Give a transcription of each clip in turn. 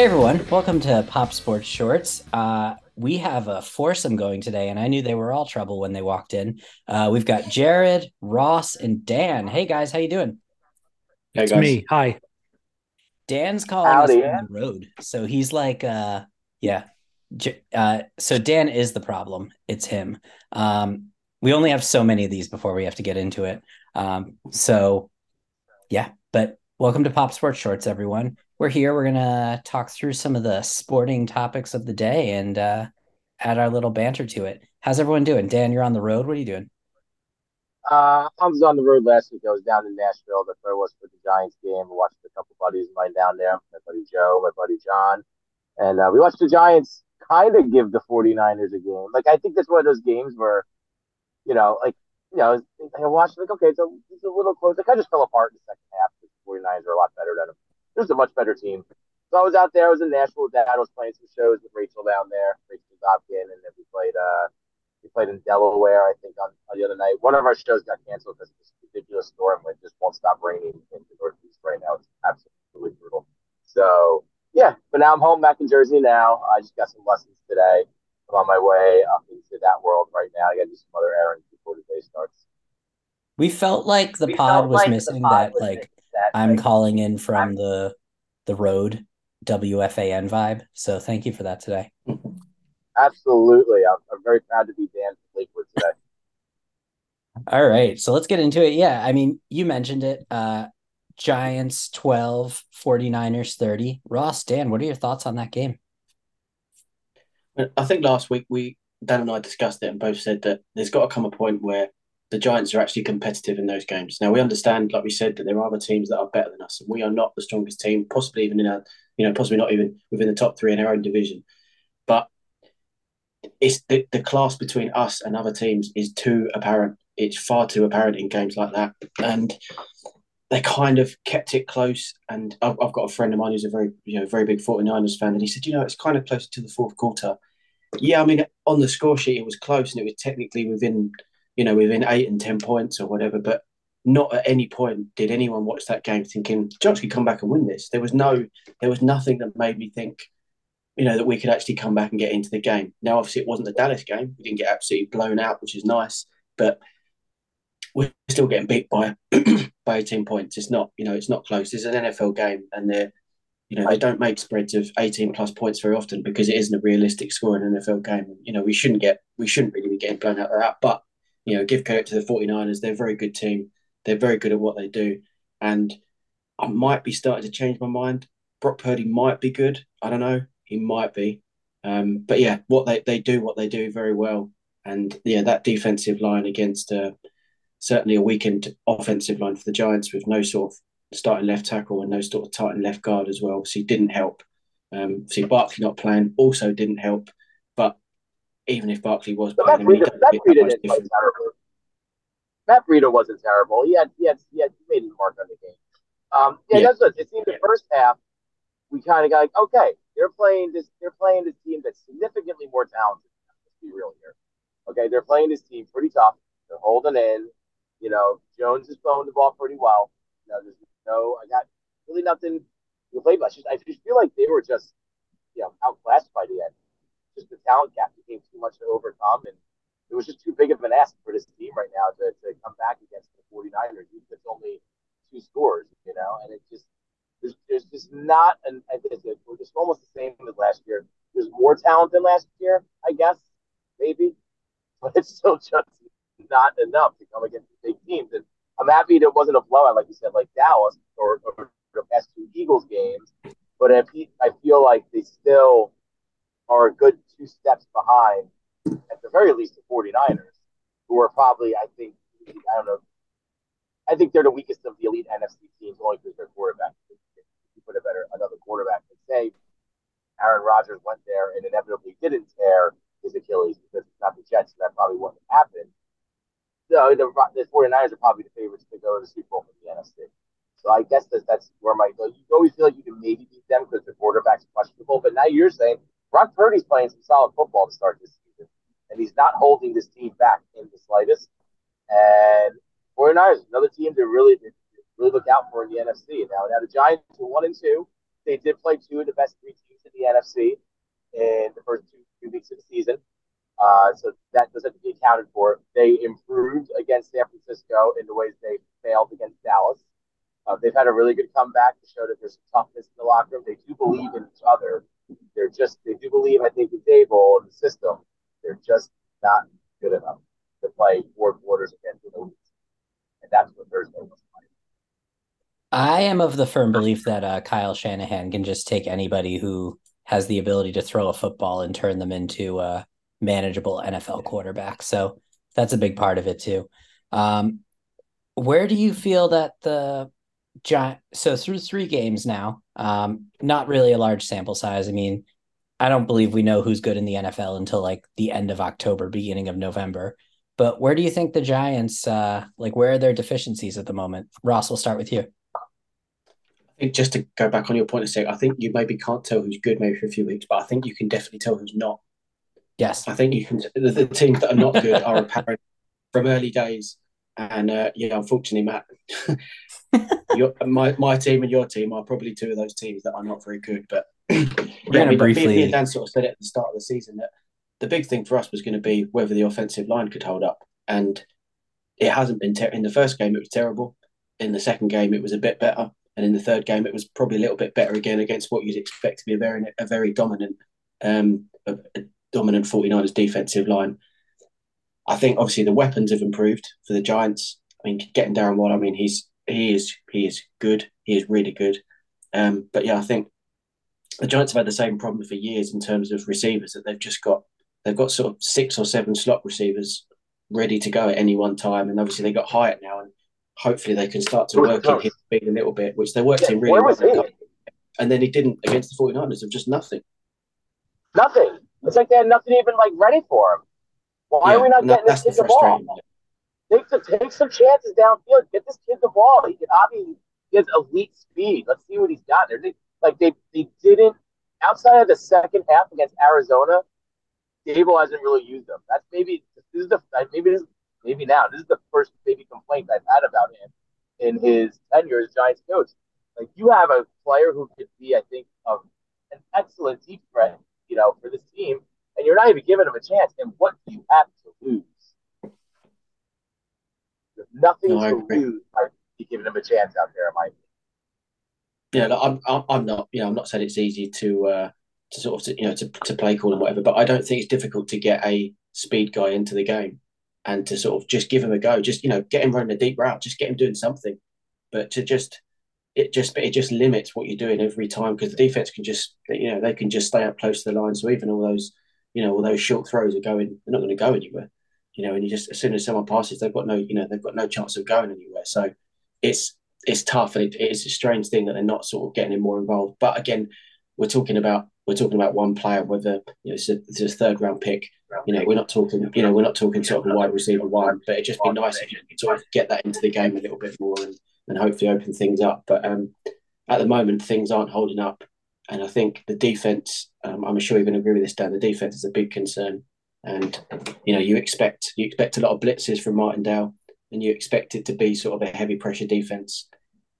Hey everyone, welcome to Pop Sports Shorts. Uh, we have a foursome going today, and I knew they were all trouble when they walked in. Uh, we've got Jared, Ross, and Dan. Hey guys, how you doing? Hey It's guys. me. Hi. Dan's calling Howdy. us on the road, so he's like, uh, yeah. Uh, so Dan is the problem. It's him. Um, we only have so many of these before we have to get into it. Um, so yeah, but welcome to Pop Sports Shorts, everyone. We're here. We're gonna talk through some of the sporting topics of the day and uh, add our little banter to it. How's everyone doing? Dan, you're on the road. What are you doing? Uh, I was on the road last week. I was down in Nashville. That's where was for the Giants game. I watched a couple buddies of mine down there. My buddy Joe, my buddy John. And uh, we watched the Giants kind of give the 49ers a game. Like, I think that's one of those games where, you know, like, you know, I watched, like, okay, it's a, it's a little close. Like, I just fell apart in the second half. The 49ers are a lot better than them. It was a much better team. So I was out there. I was in Nashville with Dad. I was playing some shows with Rachel down there, Rachel Dobkin, and then we played, uh, we played in Delaware, I think, on, on the other night. One of our shows got canceled because of this ridiculous storm that just won't stop raining in the Northeast right now. It's absolutely brutal. So, yeah, but now I'm home back in Jersey now. I just got some lessons today. I'm on my way up into that world right now. I got to do some other errands before the day starts. We felt like the We pod was like missing pod that, was like, that, I'm like, calling in from the the road WFAN vibe. So thank you for that today. Absolutely. I'm, I'm very proud to be Dan from Lakewood today. All right. So let's get into it. Yeah, I mean, you mentioned it. Uh Giants 12, 49ers 30. Ross, Dan, what are your thoughts on that game? I think last week we Dan and I discussed it and both said that there's got to come a point where the Giants are actually competitive in those games. Now we understand, like we said, that there are other teams that are better than us, and we are not the strongest team, possibly even in our, you know, possibly not even within the top three in our own division. But it's the, the class between us and other teams is too apparent. It's far too apparent in games like that, and they kind of kept it close. And I've, I've got a friend of mine who's a very, you know, very big 49ers fan, and he said, you know, it's kind of close to the fourth quarter. Yeah, I mean, on the score sheet, it was close, and it was technically within, you know, within eight and ten points or whatever. But not at any point did anyone watch that game thinking Giants could come back and win this. There was no, there was nothing that made me think, you know, that we could actually come back and get into the game. Now, obviously, it wasn't the Dallas game; we didn't get absolutely blown out, which is nice, but we're still getting beat by by 18 points. It's not, you know, it's not close. It's an NFL game, and they're, you know, they don't make spreads of 18 plus points very often because it isn't a realistic score in an NFL game. You know, we shouldn't get, we shouldn't really be getting blown out of that. But you know, give credit to the 49ers. They're a very good team. They're very good at what they do, and I might be starting to change my mind. Brock Purdy might be good. I don't know. He might be. Um, but yeah, what they, they do, what they do very well. And yeah, that defensive line against uh, certainly a weakened offensive line for the Giants with no sort of starting left tackle and no sort of tight left guard as well. So he didn't help. Um, see, Barkley not playing also didn't help. But even if Barkley was But Matt playing, I mean, he Breida, doesn't Matt get that Breida didn't play terrible. Matt Breida wasn't terrible. He had, he had, he had made his mark on the game. Um, yeah, Yeah. that's what it seemed. The first half, we kind of got like, okay, they're playing this. They're playing this team that's significantly more talented. Let's be real here. Okay, they're playing this team pretty tough. They're holding in. You know, Jones is throwing the ball pretty well. You know, there's no, I got really nothing to play about. I just feel like they were just, you know, outclassed by the end. Just the talent gap became too much to overcome, and it was just too big of an ask for this team right now to, to come back against the 49ers. It's only two scores, you know, and it just there's, there's just not an we're just almost the same as last year. There's more talent than last year, I guess, maybe, but it's still just not enough to come against the big teams. And I'm happy it wasn't a blowout, like you said, like Dallas or, or the past two Eagles games. But I feel like they still are a good two steps behind, at the very least, the 49ers, who are probably, I think, I don't know, I think they're the weakest of the elite NFC teams only because their quarterback. If you put a better another quarterback, and say Aaron Rodgers went there and inevitably didn't tear his Achilles because it's not the Jets, and that probably wouldn't have happened. So the, the 49ers are probably the favorites to go to the Super Bowl from the NFC. So I guess that that's where my you always feel like you can maybe beat them because the quarterback's questionable. But now you're saying Brock Purdy's playing some solid football to start this season, and he's not holding this team back in the slightest. And 49ers, another team to really really look out for in the NFC. Now, now the Giants are one and two. they did play two of the best three teams in the NFC in the first two, two weeks of the season. Uh, so that doesn't have to be accounted for. They improved against San Francisco in the ways they failed against Dallas. Uh, they've had a really good comeback to show that there's toughness in the locker room. They do believe in each other. They're just they do believe I think in Daboll and the system. They're just not good enough to play four quarters against the Leafs, and that's what Thursday was like. I am of the firm belief that uh, Kyle Shanahan can just take anybody who has the ability to throw a football and turn them into a manageable NFL quarterback. So that's a big part of it too. Um, where do you feel that the giant? So through three games now, um, not really a large sample size. I mean, I don't believe we know who's good in the NFL until like the end of October, beginning of November. But where do you think the Giants, uh, like, where are their deficiencies at the moment? Ross, we'll start with you. I think just to go back on your point a sec, I think you maybe can't tell who's good maybe for a few weeks, but I think you can definitely tell who's not. Yes. I think you can. The, the teams that are not good are apparent from early days. And uh, yeah, unfortunately, Matt, your, my my team and your team are probably two of those teams that are not very good. But yeah, gonna me, briefly- me and Dan sort of said it at the start of the season that the big thing for us was going to be whether the offensive line could hold up, and it hasn't been. Ter- in the first game, it was terrible. In the second game, it was a bit better, and in the third game, it was probably a little bit better again against what you'd expect to be a very a very dominant, um, a, a dominant 49ers defensive line. I think obviously the weapons have improved for the Giants. I mean, getting Darren Waller, I mean, he's he is he is good. He is really good. Um, but yeah, I think the Giants have had the same problem for years in terms of receivers that they've just got they've got sort of six or seven slot receivers ready to go at any one time, and obviously they got Hyatt now, and hopefully they can start to work in his speed a little bit, which they worked Yeah, in really well. And then he didn't against the 49ers of just nothing. Nothing. It's like they had nothing even like ready for him. Why Yeah, are we not getting this kid the the ball? Take some take some chances downfield. Get this kid the ball. He can obviously he has elite speed. Let's see what he's got. They're like they they didn't outside of the second half against Arizona. Daboll hasn't really used them. That's maybe this is the maybe this maybe now this is the first maybe complaint I've had about him in his tenure as Giants coach. Like you have a player who could be, I think, of an excellent deep threat, you know, for this team, and you're not even giving him a chance. And what do you have to lose? There's nothing No, to lose by giving him a chance out there, in my opinion. Yeah, look, I'm, I'm, not, you know, I'm not saying it's easy to, uh, to sort of, you know, to, to play call and whatever, but I don't think it's difficult to get a speed guy into the game and to sort of just give him a go, just, you know, get him running a deep route, just get him doing something, but to just, it just, it just limits what you're doing every time because the defense can just, you know, they can just stay up close to the line. So even all those, you know, all those short throws are going, they're not going to go anywhere, you know, and you just, as soon as someone passes, they've got no, you know, they've got no chance of going anywhere. So it's, it's tough and it, it's a strange thing that they're not sort of getting more involved. But again, we're talking about we're talking about one player, whether you know it's a, it's a third round pick. You know, we're not talking you know we're not talking sort of a wide receiver one, but it'd just be nice if you could sort of get that into the game a little bit more and, and hopefully open things up. But um, at the moment, things aren't holding up, and I think the defense. Um, I'm sure you're going to agree with this, Dan. The defense is a big concern, and you know you expect you expect a lot of blitzes from Martindale and you expect it to be sort of a heavy pressure defense.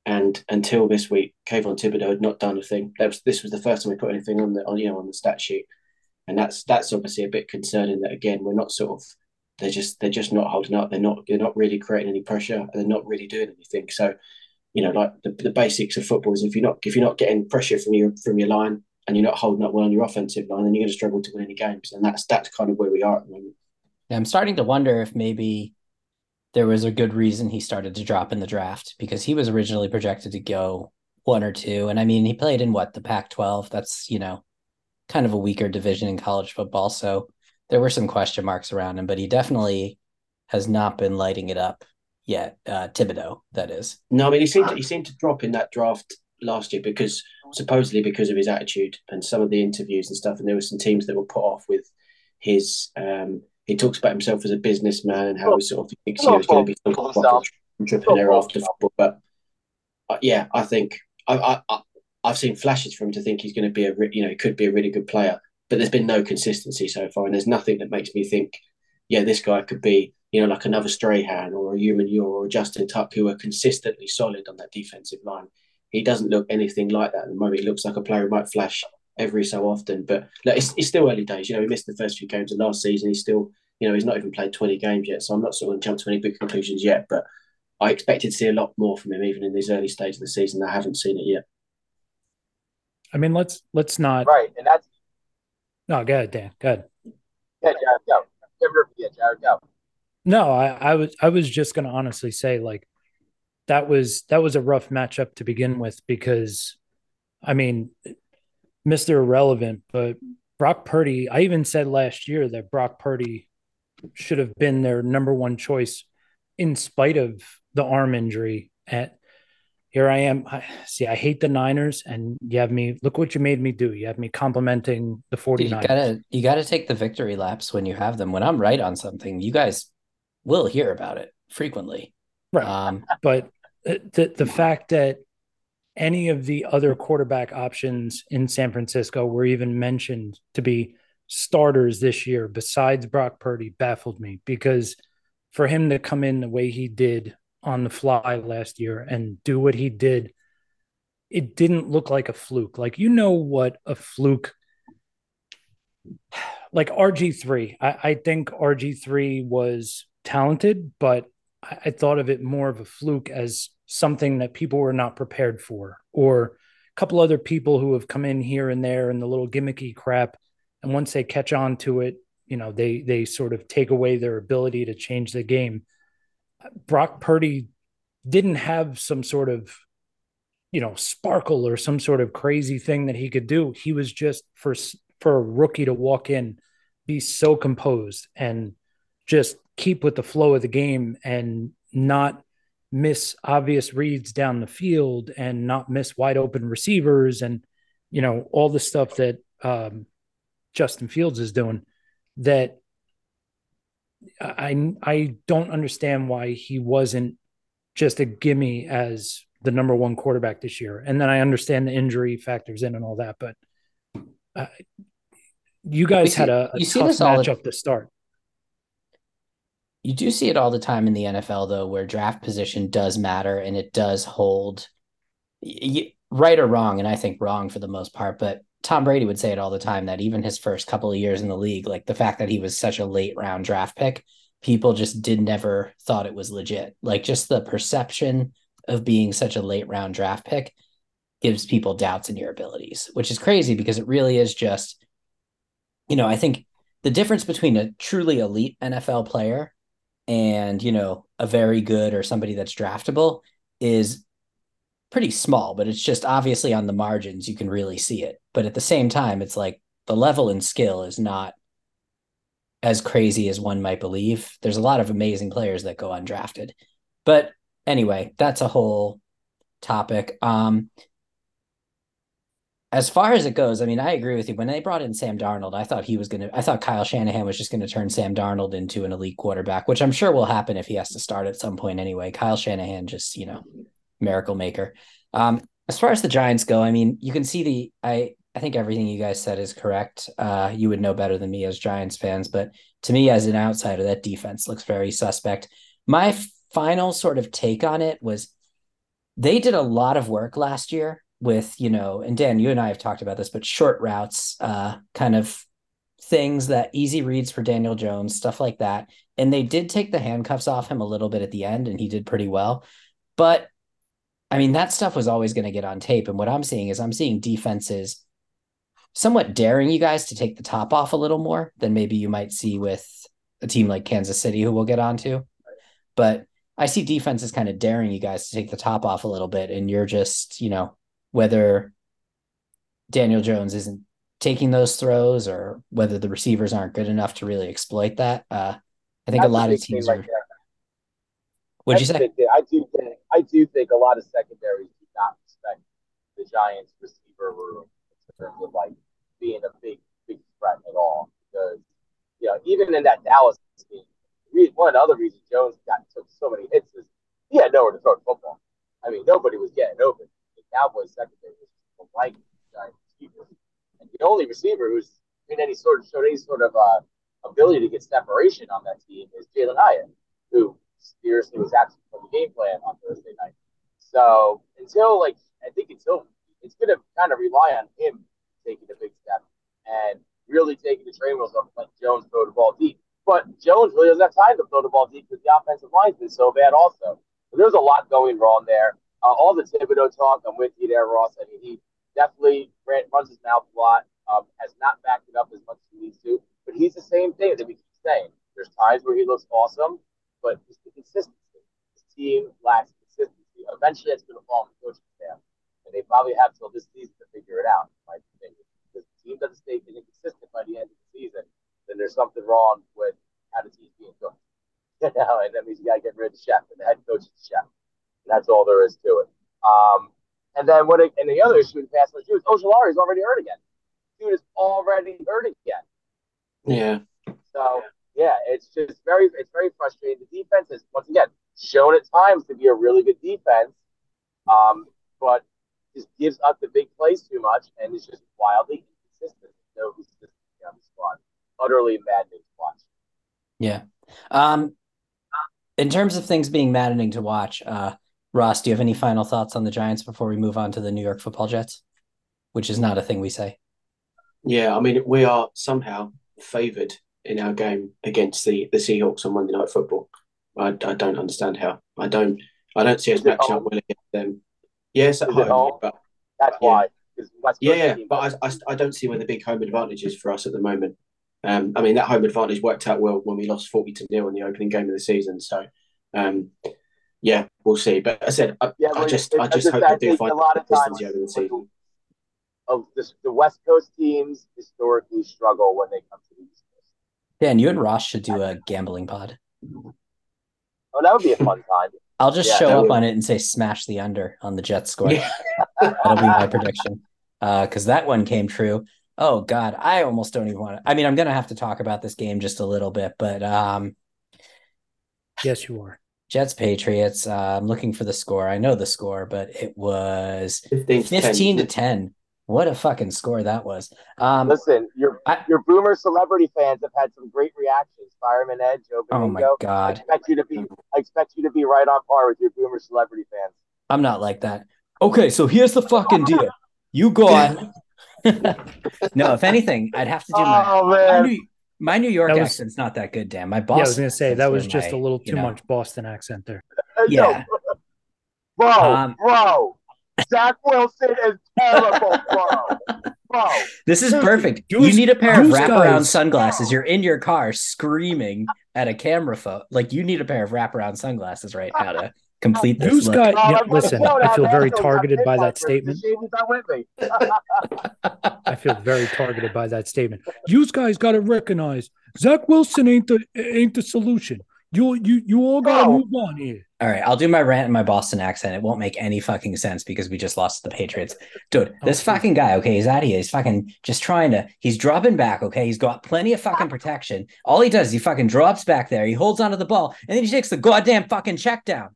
And until this week, Kayvon Thibodeaux had not done a thing. That was this was the first time we put anything on the on you know on the stat sheet, and that's that's obviously a bit concerning. That again, we're not sort of they're just they're just not holding up. They're not they're not really creating any pressure. And they're not really doing anything. So, you know, like the, the basics of football is if you're not if you're not getting pressure from your from your line and you're not holding up well on your offensive line, then you're going to struggle to win any games. And that's that's kind of where we are at the moment. Yeah, I'm starting to wonder if maybe there was a good reason he started to drop in the draft because he was originally projected to go one or two. And I mean, he played in what the Pac 12. That's, you know, kind of a weaker division in college football. So there were some question marks around him, but he definitely has not been lighting it up yet. Uh, Thibodeaux, that is. No, I mean he seemed to, he seemed to drop in that draft last year because supposedly because of his attitude and some of the interviews and stuff. And there were some teams that were put off with his. Um, he talks about himself as a businessman and how he sort of thinks you know, he's going to be some kind of entrepreneur after football. But uh, yeah, I think I, I, I I've seen flashes for him to think he's going to be a re- you know he could be a really good player, but there's been no consistency so far, and there's nothing that makes me think, yeah, this guy could be you know like another Strahan or a Umenyiora or a Justin Tuck who are consistently solid on that defensive line. he doesn't look anything like that at the moment. He looks like a player who might flash every so often, but look, it's, it's still early days. You know, he missed the first few games of last season. He's still, you know, he's not even played 20 games yet. So I'm not sort of jump to any big conclusions yet, but I expected to see a lot more from him even in these early stages of the season. I haven't seen it yet. I mean, let's let's not right, and that's no. Go ahead, Dan. Go ahead. Yeah, Jared, go. Yeah, Jared, go. No, I, I was I was just going to honestly say like that was that was a rough matchup to begin with because, I mean, Mister Irrelevant, but Brock Purdy. I even said last year that Brock Purdy should have been their number one choice, in spite of the arm injury. At here I am. I, see, I hate the Niners, and you have me. Look what you made me do. You have me complimenting the 49ers. You gotta you gotta take the victory laps when you have them. When I'm right on something, you guys will hear about it frequently. Right. Um, but the the fact that any of the other quarterback options in San Francisco were even mentioned to be starters this year besides Brock Purdy baffled me because for him to come in the way he did on the fly last year and do what he did, it didn't look like a fluke. Like, you know what a fluke like RG3. I, I think RG3 was talented, but I, I thought of it more of a fluke as something that people were not prepared for, or a couple other people who have come in here and there and the little gimmicky crap. And once they catch on to it, you know, they they sort of take away their ability to change the game. Brock Purdy didn't have some sort of you know sparkle or some sort of crazy thing that he could do he was just for for a rookie to walk in be so composed and just keep with the flow of the game and not miss obvious reads down the field and not miss wide open receivers and you know all the stuff that um, Justin Fields is doing that I I don't understand why he wasn't just a gimme as the number one quarterback this year. And then I understand the injury factors in and all that, but uh, you guys see, had a, a tough matchup the, to start. You do see it all the time in the NFL, though, where draft position does matter and it does hold right or wrong. And I think wrong for the most part, but Tom Brady would say it all the time that even his first couple of years in the league, like the fact that he was such a late round draft pick, people just did never thought it was legit. Like just the perception of being such a late round draft pick gives people doubts in your abilities, which is crazy because it really is just, you know, I think the difference between a truly elite NFL player and, you know, a very good or somebody that's draftable is pretty small, but it's just obviously on the margins you can really see it. But at the same time, it's like the level and skill is not as crazy as one might believe. There's a lot of amazing players that go undrafted. But anyway, that's a whole topic. Um as far as it goes, I mean, I agree with you. When they brought in Sam Darnold, I thought he was going to, I thought Kyle Shanahan was just going to turn Sam Darnold into an elite quarterback, which I'm sure will happen if he has to start at some point anyway. Kyle Shanahan just, you know, miracle maker. Um, as far as the Giants go, I mean, you can see the I I think everything you guys said is correct. Uh, you would know better than me as Giants fans, but to me as an outsider, that defense looks very suspect. My final sort of take on it was they did a lot of work last year with, you know, and Dan, you and I have talked about this, but short routes, uh, kind of things that easy reads for Daniel Jones, stuff like that. And they did take the handcuffs off him a little bit at the end, and he did pretty well. But I mean, that stuff was always going to get on tape. And what I'm seeing is I'm seeing defenses somewhat daring you guys to take the top off a little more than maybe you might see with a team like Kansas City, who we'll get onto. But I see defenses kind of daring you guys to take the top off a little bit. And you're just, you know, whether Daniel Jones isn't taking those throws or whether the receivers aren't good enough to really exploit that. Uh, I think That's a lot of teams are. What'd you say? I do think I do think a lot of secondaries do not respect the Giants receiver room in terms of like being a big big threat at all. Because you know, even in that Dallas game, one of the other reasons Jones got took so many hits is he had nowhere to throw the football. I mean, nobody was getting open. Cowboys secondary was like Giants receiver, and the only receiver who's in any sort of showed any sort of uh, ability to get separation on that team is Jalin Hyatt, who seriously was absent from the game plan on Thursday night. So until like I think until it's going to kind of rely on him taking a big step and really taking the train wheels off, let Jones throw the ball deep. But Jones really doesn't have time to throw the ball deep because the offensive line's been so bad, also. So there's a lot going wrong there. Uh, all the Thibodeaux talk, I'm with you there, Ross. I mean, he definitely runs his mouth a lot, um, has not backed it up as much as he needs to. But he's the same thing that we keep saying. There's times where he looks awesome, but just the consistency. His team lacks consistency. Eventually, it's going to fall on the coaching staff, and they probably have till this season to figure it out. In my opinion, because the team doesn't stay inconsistent by the end of the season, then there's something wrong with how the team's being know, and that means you got to get rid of the chef, and the head coach is the chef. That's all there is to it. Um, and then what? It, and the other issue in the past was Ojulari is already hurt again. Dude is already hurt again. Yeah. So yeah, it's just very it's very frustrating. The defense has once again shown at times to be a really good defense, um, but just gives up the big plays too much and is just wildly inconsistent. No consistency on the squad. Utterly maddening to watch. Yeah. Um, in terms of things being maddening to watch, uh, Ross, do you have any final thoughts on the Giants before we move on to the New York Football Jets, which is not a thing we say? Yeah, I mean, we are somehow favoured in our game against the the Seahawks on Monday Night Football. I, I don't understand how. I don't I don't see us matching up well against them. Yes, at home, home, but that's yeah. why. Yeah, yeah, but I, I, I don't see where the big home advantage is for us at the moment. Um, I mean that home advantage worked out well when we lost forty to nil in the opening game of the season. So, um, yeah, we'll see. But I said, I, yeah, I just, I just hope they do find a lot of consistency over the season. Of this, the West Coast teams historically struggle when they come to the East Coast. Dan, you and Ross should do a gambling pod. Oh, that would be a fun time. I'll just yeah, show up on it and say smash the under on the Jets score. Yeah. That'll be my prediction. Because uh, that one came true. Oh God, I almost don't even want to. I mean, I'm gonna have to talk about this game just a little bit, but um, yes, you are. Jets Patriots. Uh, I'm looking for the score. I know the score, but it was 15, 15 to 10. What a fucking score that was. Um, Listen, your I, your boomer celebrity fans have had some great reactions. Fireman Ed, Joe. Oh my god! I expect you to be. I expect you to be right on par with your boomer celebrity fans. I'm not like that. Okay, so here's the fucking deal. You got. no, if anything, I'd have to do my. Oh, man. My New, my New York was, accent's not that good, Dan. My Boston. Yeah, I was gonna say that was just my, a little too know, much Boston accent there. Yeah, bro, um, bro, Zach Wilson is terrible, bro. Bro. This is perfect. Use, you need a pair of wraparound guys. sunglasses. You're in your car screaming at a camera phone. Like you need a pair of wraparound sunglasses right now to complete this. Who's got? Yeah, listen, I feel very targeted by that statement. I feel very targeted by that statement. You guys got to recognize Zach Wilson ain't the ain't the solution. You you you all got to move on here. All right, I'll do my rant in my Boston accent. It won't make any fucking sense because we just lost to the Patriots. Dude, this oh, fucking guy, okay, he's out here. He's fucking just trying to, he's dropping back, okay? He's got plenty of fucking protection. All he does is he fucking drops back there. He holds onto the ball and then he takes the goddamn fucking check down.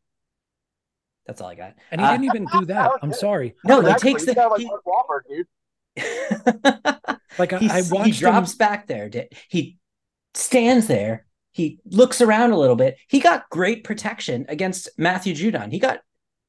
That's all I got. And he uh, didn't even do that. I'm sorry. No, he takes the. Like, he, like I, I watched. He drops him. back there. He stands there. He looks around a little bit. He got great protection against Matthew Judon. He got.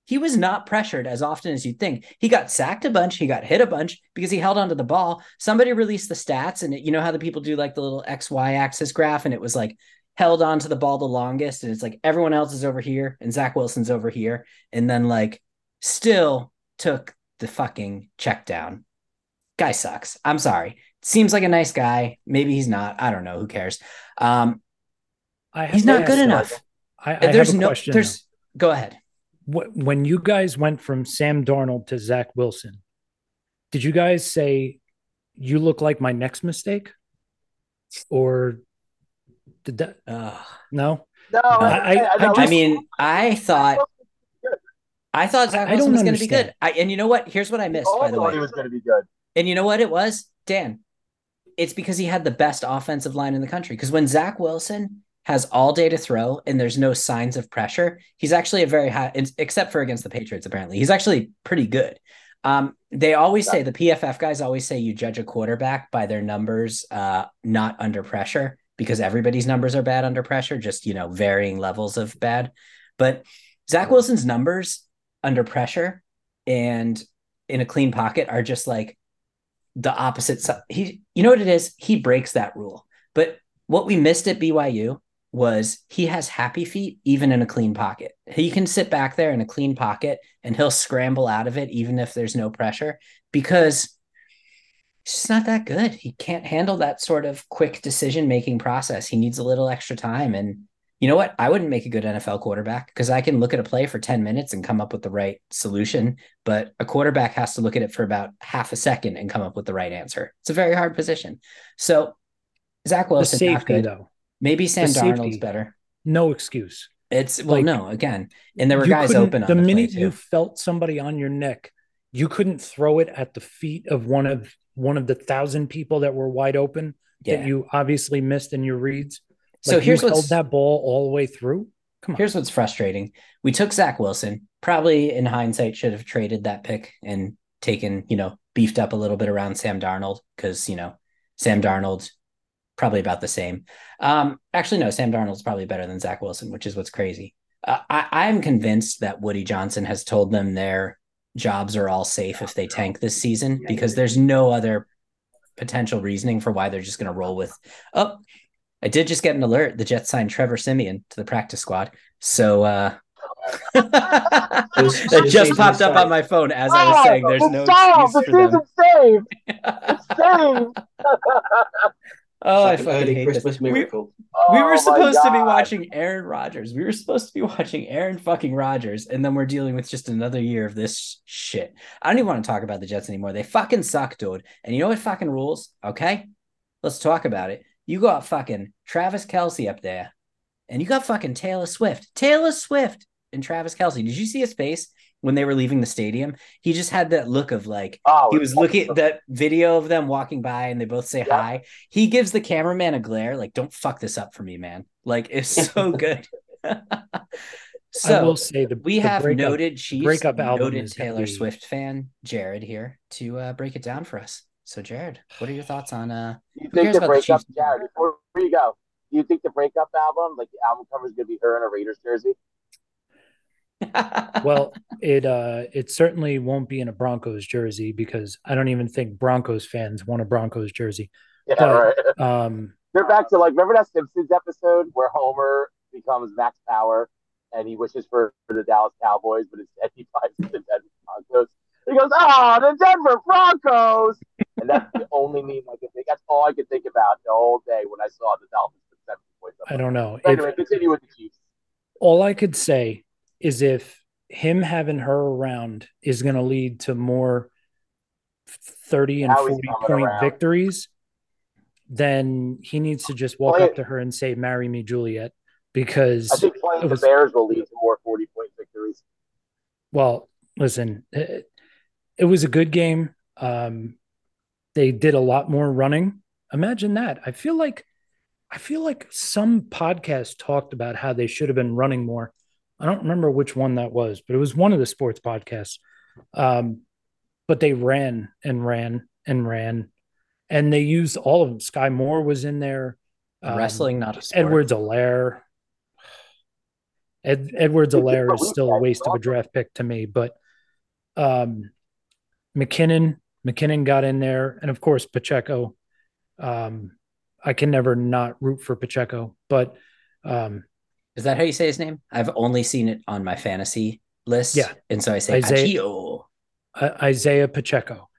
He was not pressured as often as you'd think. He got sacked a bunch. He got hit a bunch because he held onto the ball. Somebody released the stats, and it, you know how the people do like the little X Y axis graph, and it was like held on to the ball the longest, and it's like everyone else is over here and Zach Wilson's over here, and then like still took the fucking check down. Guy sucks. I'm sorry. Seems like a nice guy. Maybe he's not. I don't know. Who cares? Um, he's not good enough. I, I there's no. Question, there's. Though. Go ahead. When you guys went from Sam Darnold to Zach Wilson, did you guys say you look like my next mistake, or did that? Uh, no. No, I, I, I, just, I, mean, I thought, I thought Zach Wilson was going to be good. I, and you know what? Here's what I missed. By the way, he was going to be good. And you know what it was, Dan? It's because he had the best offensive line in the country. Because when Zach Wilson has all day to throw and there's no signs of pressure, he's actually a very high, except for against the Patriots. Apparently, he's actually pretty good. Um, they always say the PFF guys always say you judge a quarterback by their numbers, uh, not under pressure because everybody's numbers are bad under pressure, just, you know, varying levels of bad. But Zach Wilson's numbers under pressure and in a clean pocket are just like the opposite side. He, you know what it is? He breaks that rule. But what we missed at BYU was he has happy feet even in a clean pocket. He can sit back there in a clean pocket and he'll scramble out of it even if there's no pressure because just not that good. He can't handle that sort of quick decision making process. He needs a little extra time. And you know what? I wouldn't make a good NFL quarterback because I can look at a play for 10 minutes and come up with the right solution. But a quarterback has to look at it for about half a second and come up with the right answer. It's a very hard position. So Zach Wilson, the not safety good. though, Maybe Sam The Darnold's safety. better. no excuse. It's well, Like, no, again, and there were guys open on the the, minute you felt somebody on your neck, you couldn't throw it at the feet of one of one of the thousand people that were wide open Yeah. that you obviously missed in your reads. so here's you held that ball all the way through. Come on. here's what's frustrating. We took Zach Wilson. Probably in hindsight, should have traded that pick and taken, you know, beefed up a little bit around Sam Darnold because you know Sam Darnold probably about the same. Um, actually, no, Sam Darnold's probably better than Zach Wilson, which is what's crazy. Uh, I, I'm convinced that Woody Johnson has told them their jobs are all safe if they tank this season because there's no other potential reasoning for why they're just going to roll with. Oh, I did just get an alert. The Jets signed Trevor Siemian to the practice squad. So uh, that just popped up on my phone as I was saying. There's no solved. excuse The for them. season's saved. It's saved. Oh, I It's like an fucking early hate Christmas this. We, miracle. we Oh were my supposed to be watching Aaron Rodgers. We were supposed to be watching Aaron fucking Rodgers, and then we're dealing with just another year of this shit. I don't even want to talk about the Jets anymore. They fucking suck, dude. And you know what fucking rules? Okay, let's talk about it. You got fucking Travis Kelce up there, and you got fucking Taylor Swift. Taylor Swift and Travis Kelce. Did you see his face when they were leaving the stadium? He just had that look of like Oh, he was it's looking at that video of them walking by and they both say Yep. hi. He gives the cameraman a glare, like, don't fuck this up for me, man. Like, it's so good. I so will say the we the have breakup- noted Chiefs, breakup album noted Taylor be- Swift fan, Jared here to uh, break it down for us. So, Jared, what are your thoughts on uh You think the about the breakup, Chiefs? Jared? Before you go, do you think the breakup album, like the album cover, is going to be her in a Raiders jersey? Well, it uh it certainly won't be in a Broncos jersey because I don't even think Broncos fans want a Broncos jersey. Yeah, But- right. Um They're back to like remember that Simpsons episode where Homer becomes Max Power and he wishes for, for the Dallas Cowboys, but instead he buys the Denver Broncos. He goes, "Oh, the Denver Broncos," and that's the only meme I could think. That's all I could think about the whole day when I saw the Dolphins put seven points up. I don't know. But If- anyway, continue with the Chiefs. all I could say is if him having her around is going to lead to more 30 and Now 40 point around. victories, then he needs to just walk Well, up to her and say, Marry me, Juliet. Because, I think playing was- the Bears will lead to more forty point victories. well, listen, it, it was a good game. Um, they did a lot more running. Imagine that. I feel like I feel like some podcast talked about how they should have been running more. I don't remember which one that was, but it was one of the sports podcasts. Um, but they ran and ran and ran, and they used all of them. Skyy Moore was in there. Um, Wrestling, not a sport. Edwards Helaire. Ed, Edwards It's Helaire is still a waste of a draft pick to me, but um, McKinnon, McKinnon got in there, and of course Pacheco. Um, I can never not root for Pacheco, but um, Is that how you say his name? I've only seen it on my fantasy list. Yeah. And so I say Isaiah-. I- Isaiah Pacheco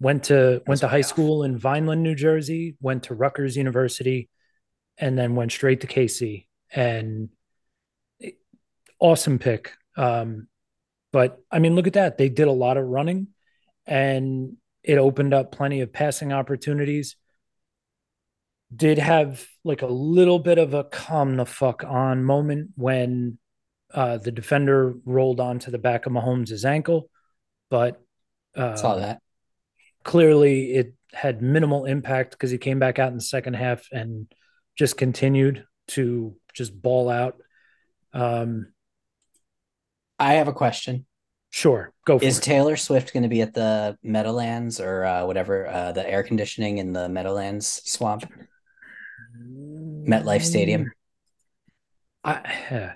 went to went That's to high off. school in Vineland, New Jersey, went to Rutgers University, and then went straight to KC. And awesome pick. Um, but I mean, look at that. They did a lot of running, and it opened up plenty of passing opportunities. Did have like a little bit of a come the fuck on moment when uh, the defender rolled onto the back of Mahomes' ankle, but uh, Saw that. clearly it had minimal impact because he came back out in the second half and just continued to just ball out. Um, I have a question. sure, go for Is it. Taylor Swift going to be at the Meadowlands or uh, whatever, uh, the air conditioning in the Meadowlands swamp? MetLife Stadium. I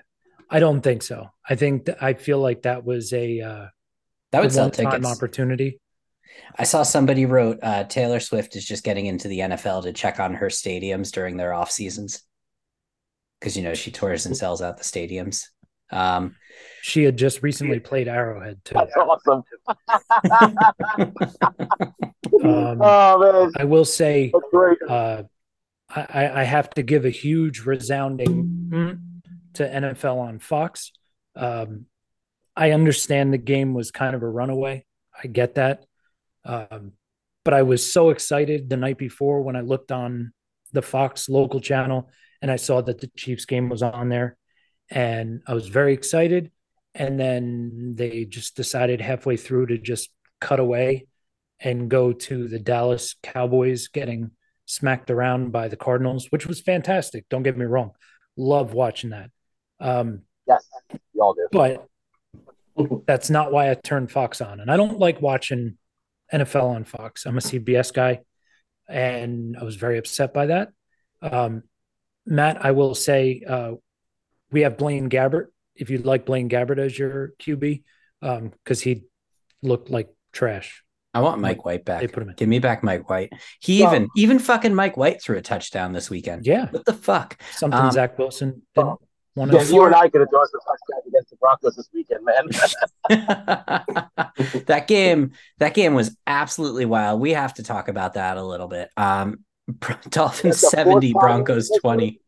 I don't think so. I think th- I feel like that was a uh, That would the sell one-time tickets. opportunity. I saw somebody wrote uh, Taylor Swift is just getting into the NFL to check on her stadiums during their off seasons because you know she tours and sells out the stadiums. Um, She had just recently played Arrowhead too. That's awesome. Um, oh man, I will say that's great. uh, I, I have to give a huge resounding mm to NFL on Fox. Um, I understand the game was kind of a runaway. I get that. Um, but I was so excited the night before when I looked on the Fox local channel and I saw that the Chiefs game was on there. And I was very excited. And then they just decided halfway through to just cut away and go to the Dallas Cowboys getting smacked around by the Cardinals, which was fantastic. Don't get me wrong. Love watching that. Um, Yes, we all do. but that's not why I turned Fox on. And I don't like watching NFL on Fox. I'm a CBS guy, and I was very upset by that. Um, Matt, I will say uh, we have Blaine Gabbert. If you'd like Blaine Gabbert as your QB, because he looked like trash. I want Mike White They back. put him in. Give me back Mike White. He Well- even even fucking Mike White threw a touchdown this weekend. Yeah, What the fuck? something Um, Zach Wilson didn't want Yeah, you and I could have thrown some touchdowns against the Broncos this weekend, man. that game that game was absolutely wild. We have to talk about that a little bit. Um Dolphins That's the fourth 70, Broncos in history. 20.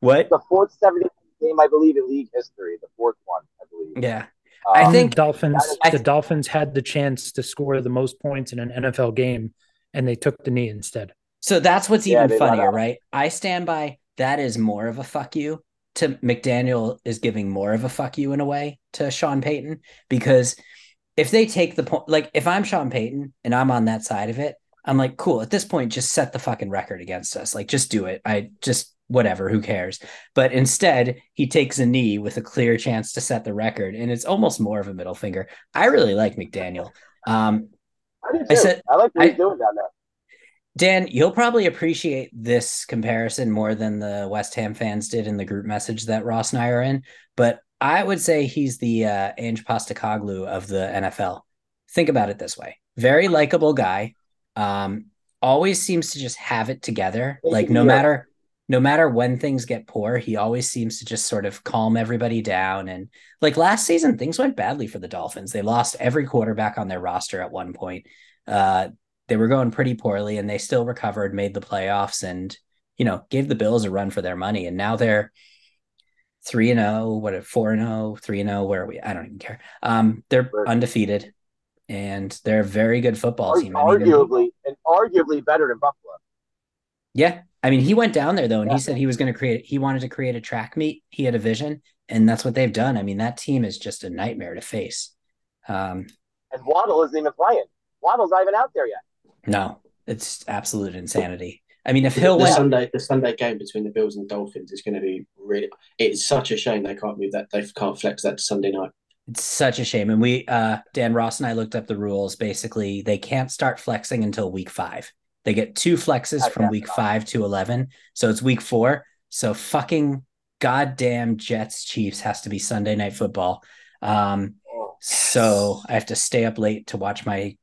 What? the fourth 70 game, I believe, in league history. The fourth one, I believe. Yeah. I Um, think- Dolphins. I- the Dolphins had the chance to score the most points in an NFL game, and they took the knee instead. So that's what's Yeah, even funnier, right? I stand by that is more of a fuck you to McDaniel is giving more of a fuck you in a way to Sean Payton because if they take the point, like if I'm Sean Payton and I'm on that side of it, I'm like, cool. At this point, just set the fucking record against us. Like, just do it. I just whatever. Who cares? But instead, he takes a knee with a clear chance to set the record, and it's almost more of a middle finger. I really like McDaniel. Um, I. I said- I like what he's doing down there. Dan, you'll probably appreciate this comparison more than the West Ham fans did in the group message that Ross and I are in. But I would say he's the uh, Ange Postecoglou of the NFL. Think about it this way: very likable guy, um, always seems to just have it together. Like no matter no matter when things get poor, he always seems to just sort of calm everybody down. And like last season, things went badly for the Dolphins. They lost every quarterback on their roster at one point. Uh, they were going pretty poorly and they still recovered, made the playoffs, and you know, gave the Bills a run for their money. And now they're three and oh, what four and oh, three and oh, where are we? I don't even care. Um, they're undefeated and they're a very good football team. I mean, arguably, and arguably better than Buffalo. yeah. I mean, he went down there though, and Yeah. he said he was going to create, he wanted to create a track meet. He had a vision, and that's what they've done. I mean, that team is just a nightmare to face. Um, And Waddle isn't even playing. Waddle's not even out there yet. no, it's absolute insanity. I mean, if Hill the went, Sunday, the Sunday game between the Bills and the Dolphins is going to be really. It's such a shame they can't move that. They can't flex that to Sunday night. It's such a shame. And we, uh, Dan Ross and I looked up the rules. Basically, they can't start flexing until week five. They get two flexes from week five to 11. So it's week four. So fucking goddamn Jets Chiefs has to be Sunday night football. Um, Oh, so I have to stay up late to watch my,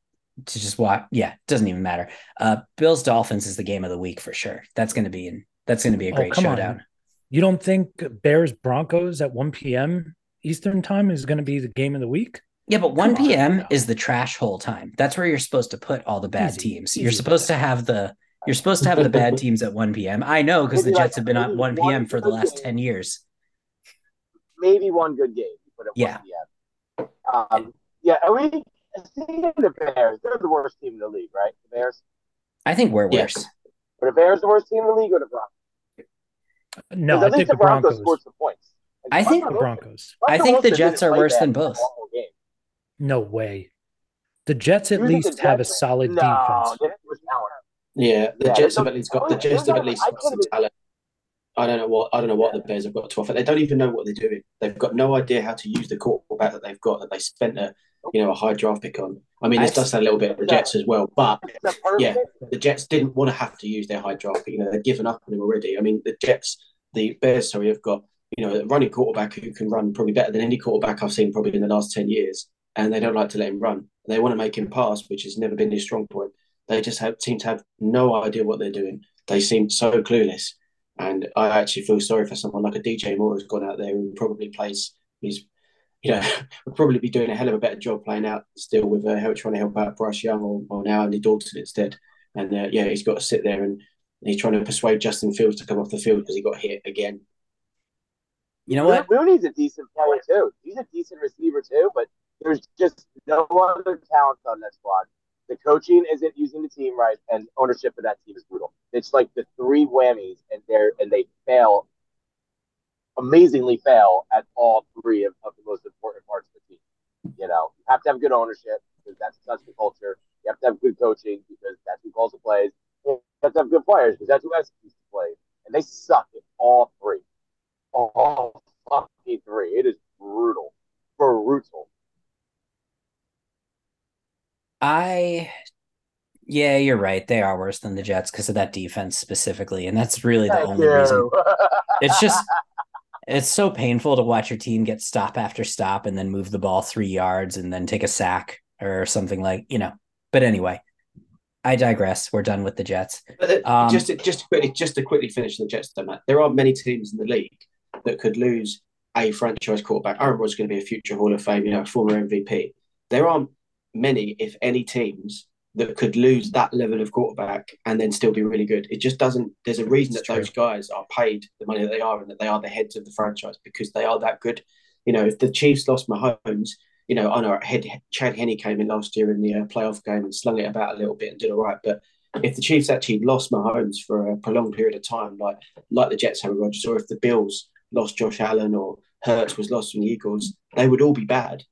to just watch. Yeah, it doesn't even matter. Uh, Bills Dolphins is the game of the week for sure. That's going to be in, that's going to be a Oh, great on. showdown. You don't think Bears Broncos at 1 p.m. Eastern time is going to be the game of the week? Yeah, but 1 Come on. p.m. is the trash hole time. That's where you're supposed to put all the bad Easy, teams. easy You're supposed to have the you're supposed to have the bad teams at 1 p.m. I know because the Maybe like- Jets have been at 1 p.m. for the last game. 10 years. maybe one good game. You put it Yeah. 1 p.m. Um, yeah, are we seeing the Bears, they're the worst team in the league, right? The Bears. I think we're Yeah. worse. Are the Bears the worst team in the league or the Broncos? No, 'Cause I think the the Broncos, Broncos. scored some points. I think The Broncos. I think the Jets are worse than both. Whole game. No way. The Jets at You think the least have a solid no, defense. Jets was talent. Yeah, the Yeah, Jets they have at least got the Jets they're have at least I got some talent. I don't know what I don't know what the Bears have got to offer. They don't even know what they're doing. They've got no idea how to use the quarterback that they've got that they spent a you know a high draft pick on. I mean, this I- does sound a little bit of the Jets as well, but It's a perfect. Yeah. the Jets didn't want to have to use their high draft pick. You know, they've given up on him already. I mean, the Jets, the Bears, sorry, have got you know a running quarterback who can run probably better than any quarterback I've seen probably in the last ten years, and they don't like to let him run. They want to make him pass, which has never been his strong point. They just have seem to have no idea what they're doing. They seem so clueless. And I actually feel sorry for someone like a DJ Moore who's gone out there and probably plays. He's, you know, would probably be doing a hell of a better job playing out still with uh, help trying to help out Bryce Young or, or now Andy Dalton instead. And uh, yeah, he's got to sit there and he's trying to persuade Justin Fields to come off the field because he got hit again. You know what? Mooney's a decent player too. He's a decent receiver too, but there's just no other talent on that squad. The coaching isn't using the team right, and ownership of that team is brutal. It's like the three whammies, and they're and they fail amazingly fail at all three of, of the most important parts of the team. You know, you have to have good ownership because that's that's the culture. You have to have good coaching because that's who calls the plays. You have to have good players because that's who executes the plays. And they suck at all three. All fucking three. It is brutal. Brutal. I yeah, you're right. They are worse than the Jets because of that defense specifically, and that's really the Thank only you. reason. It's just it's so painful to watch your team get stop after stop and then move the ball three yards and then take a sack or something like you know. But anyway, I digress. We're done with the Jets. Uh, Um, just to, just to quickly just to quickly finish the Jets, though, Matt. There aren't many teams in the league that could lose a franchise quarterback. Aaron Rodgers is going to be a future Hall of Fame, you know, former MVP. There aren't many, if any, teams that could lose that level of quarterback and then still be really good. It just doesn't. There's a reason It's that those guys are paid the money that they are and that they are the heads of the franchise because they are that good. You know, if the Chiefs lost Mahomes, you know, I know head, Chad Henne came in last year in the uh, playoff game and slung it about a little bit and did all right, but if the Chiefs actually lost Mahomes for a prolonged period of time, like like the Jets have with Rodgers, or if the Bills lost Josh Allen or Hurts was lost from the Eagles, they would all be bad.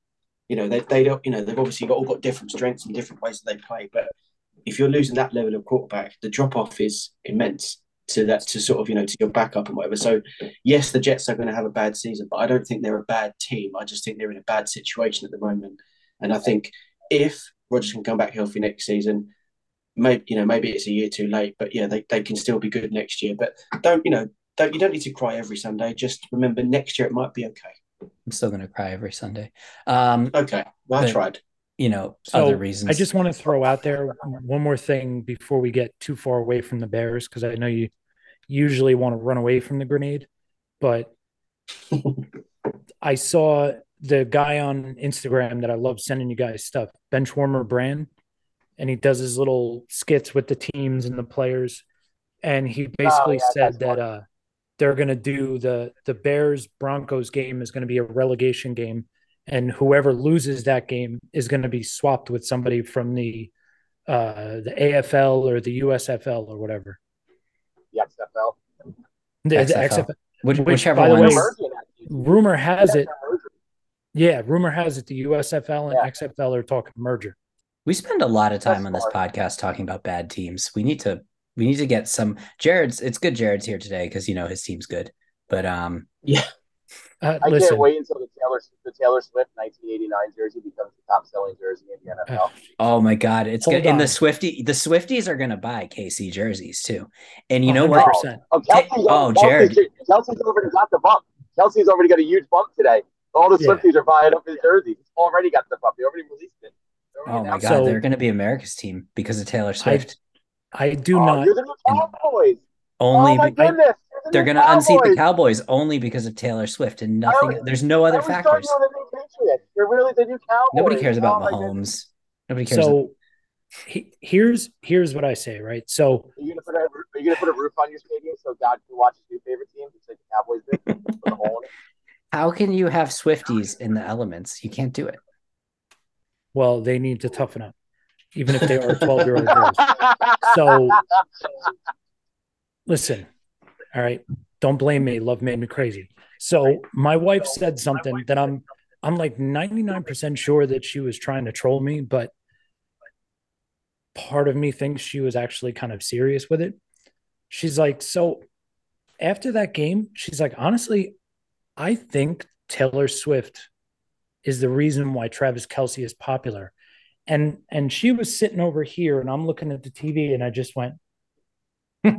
You know, they, they don't. You know, they've obviously got all got different strengths and different ways that they play. But if you're losing that level of quarterback, the drop off is immense to that to sort of you know to your backup and whatever. So yes, the Jets are going to have a bad season, but I don't think they're a bad team. I just think they're in a bad situation at the moment. And I think if Rodgers can come back healthy next season, maybe you know maybe it's a year too late, but yeah, they, they can still be good next year. But don't you know don't you don't need to cry every Sunday. Just remember next year it might be okay. I'm still gonna cry every Sunday. Um, Okay, well, I tried. you know, So other reasons. I just want to throw out there one more thing before we get too far away from the Bears, because I know you usually want to run away from the grenade, but I saw the guy on Instagram that I love sending you guys stuff, Benchwarmer Brand, and he does his little skits with the teams and the players, and he basically yeah, said that uh they're going to do the the Bears Broncos game is going to be a relegation game, and whoever loses that game is going to be swapped with somebody from the uh the AFL or the USFL or whatever. The XFL. The, the XFL. XFL. Which, which, whichever by the They're way, one's merging that season. Rumor has They're it, yeah. Rumor has it the USFL and Yeah. XFL are talking merger. we spend a lot of time That's on this smart. podcast talking about bad teams. We need to we need to get some Jared's it's good Jared's here today because you know his team's good. But um Uh, I listen, can't wait until the Taylor the Taylor Swift 1989 jersey becomes the top selling jersey in the NFL. uh, oh my god, it's Hold good. And the on. Swifty the Swifties are gonna buy KC jerseys too. And you know what? 100%. Oh, Kelce's, Oh, Kelce's- Jared. Kelce's already got the bump. Kelce's already got a huge bump today. All the Yeah. Swifties are buying up his jerseys. He's already got the bump. He already released it. Already Oh my god, So- they're gonna be America's team because of Taylor Swift. I do. Oh, not. You're the new Cowboys. only oh my be- goodness. You're the they're gonna unseat the Cowboys. Cowboys only because of Taylor Swift and nothing. was- there's no other factors. the new Patriots. You're really the new Cowboys. Nobody cares about oh. Mahomes. Nobody cares. So he, here's here's what I say, right? So Are you gonna put a Are you gonna put a roof on your stadium so God can watch his new favorite team, just like the Cowboys did? Put a hole in it. How can you have Swifties in the elements? You can't do it. well, they need to toughen up, even if they are 12 year old girls. So listen, all right, don't blame me. Love made me crazy. So my wife said something that I'm I'm like 99% sure that she was trying to troll me, but part of me thinks she was actually kind of serious with it. She's like, so after that game, she's like, honestly, I think Taylor Swift is the reason why Travis Kelce is popular. And and she was sitting over here and I'm looking at the TV and I just went, what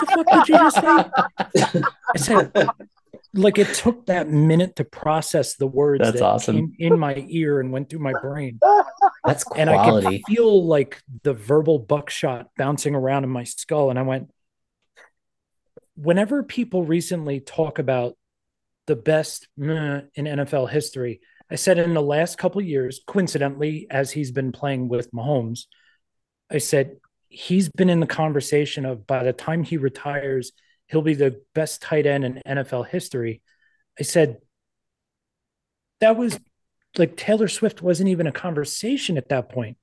the fuck did you just say? I said, like it took that minute to process the words That's that awesome. came in my ear and went through my brain. That's quality. And I could feel like the verbal buckshot bouncing around in my skull. And I went, whenever people recently talk about the best in NFL history, I said in the last couple years, coincidentally, as he's been playing with Mahomes, I said he's been in the conversation of by the time he retires, he'll be the best tight end in NFL history. I said that was like Taylor Swift wasn't even a conversation at that point.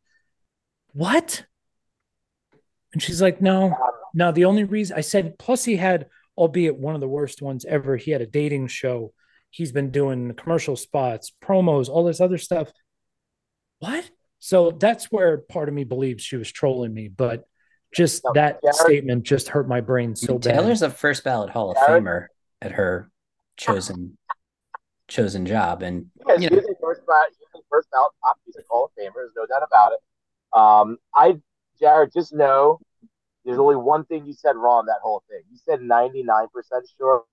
What? And she's like, no, no. The only reason I said, plus he had, albeit one of the worst ones ever, he had a dating show. He's been doing commercial spots, promos, all this other stuff. What? So that's where part of me believes she was trolling me, but just No, that Jared- statement just hurt my brain so bad. Taylor's a first ballot Hall of Jared- Famer at her chosen chosen job, and Yes, you know, was a first ballot, he was a first ballot top. He's a Hall of Famer. There's no doubt about it. Um, I, Jared, just know there's only one thing you said wrong that whole thing. You said 99% sure.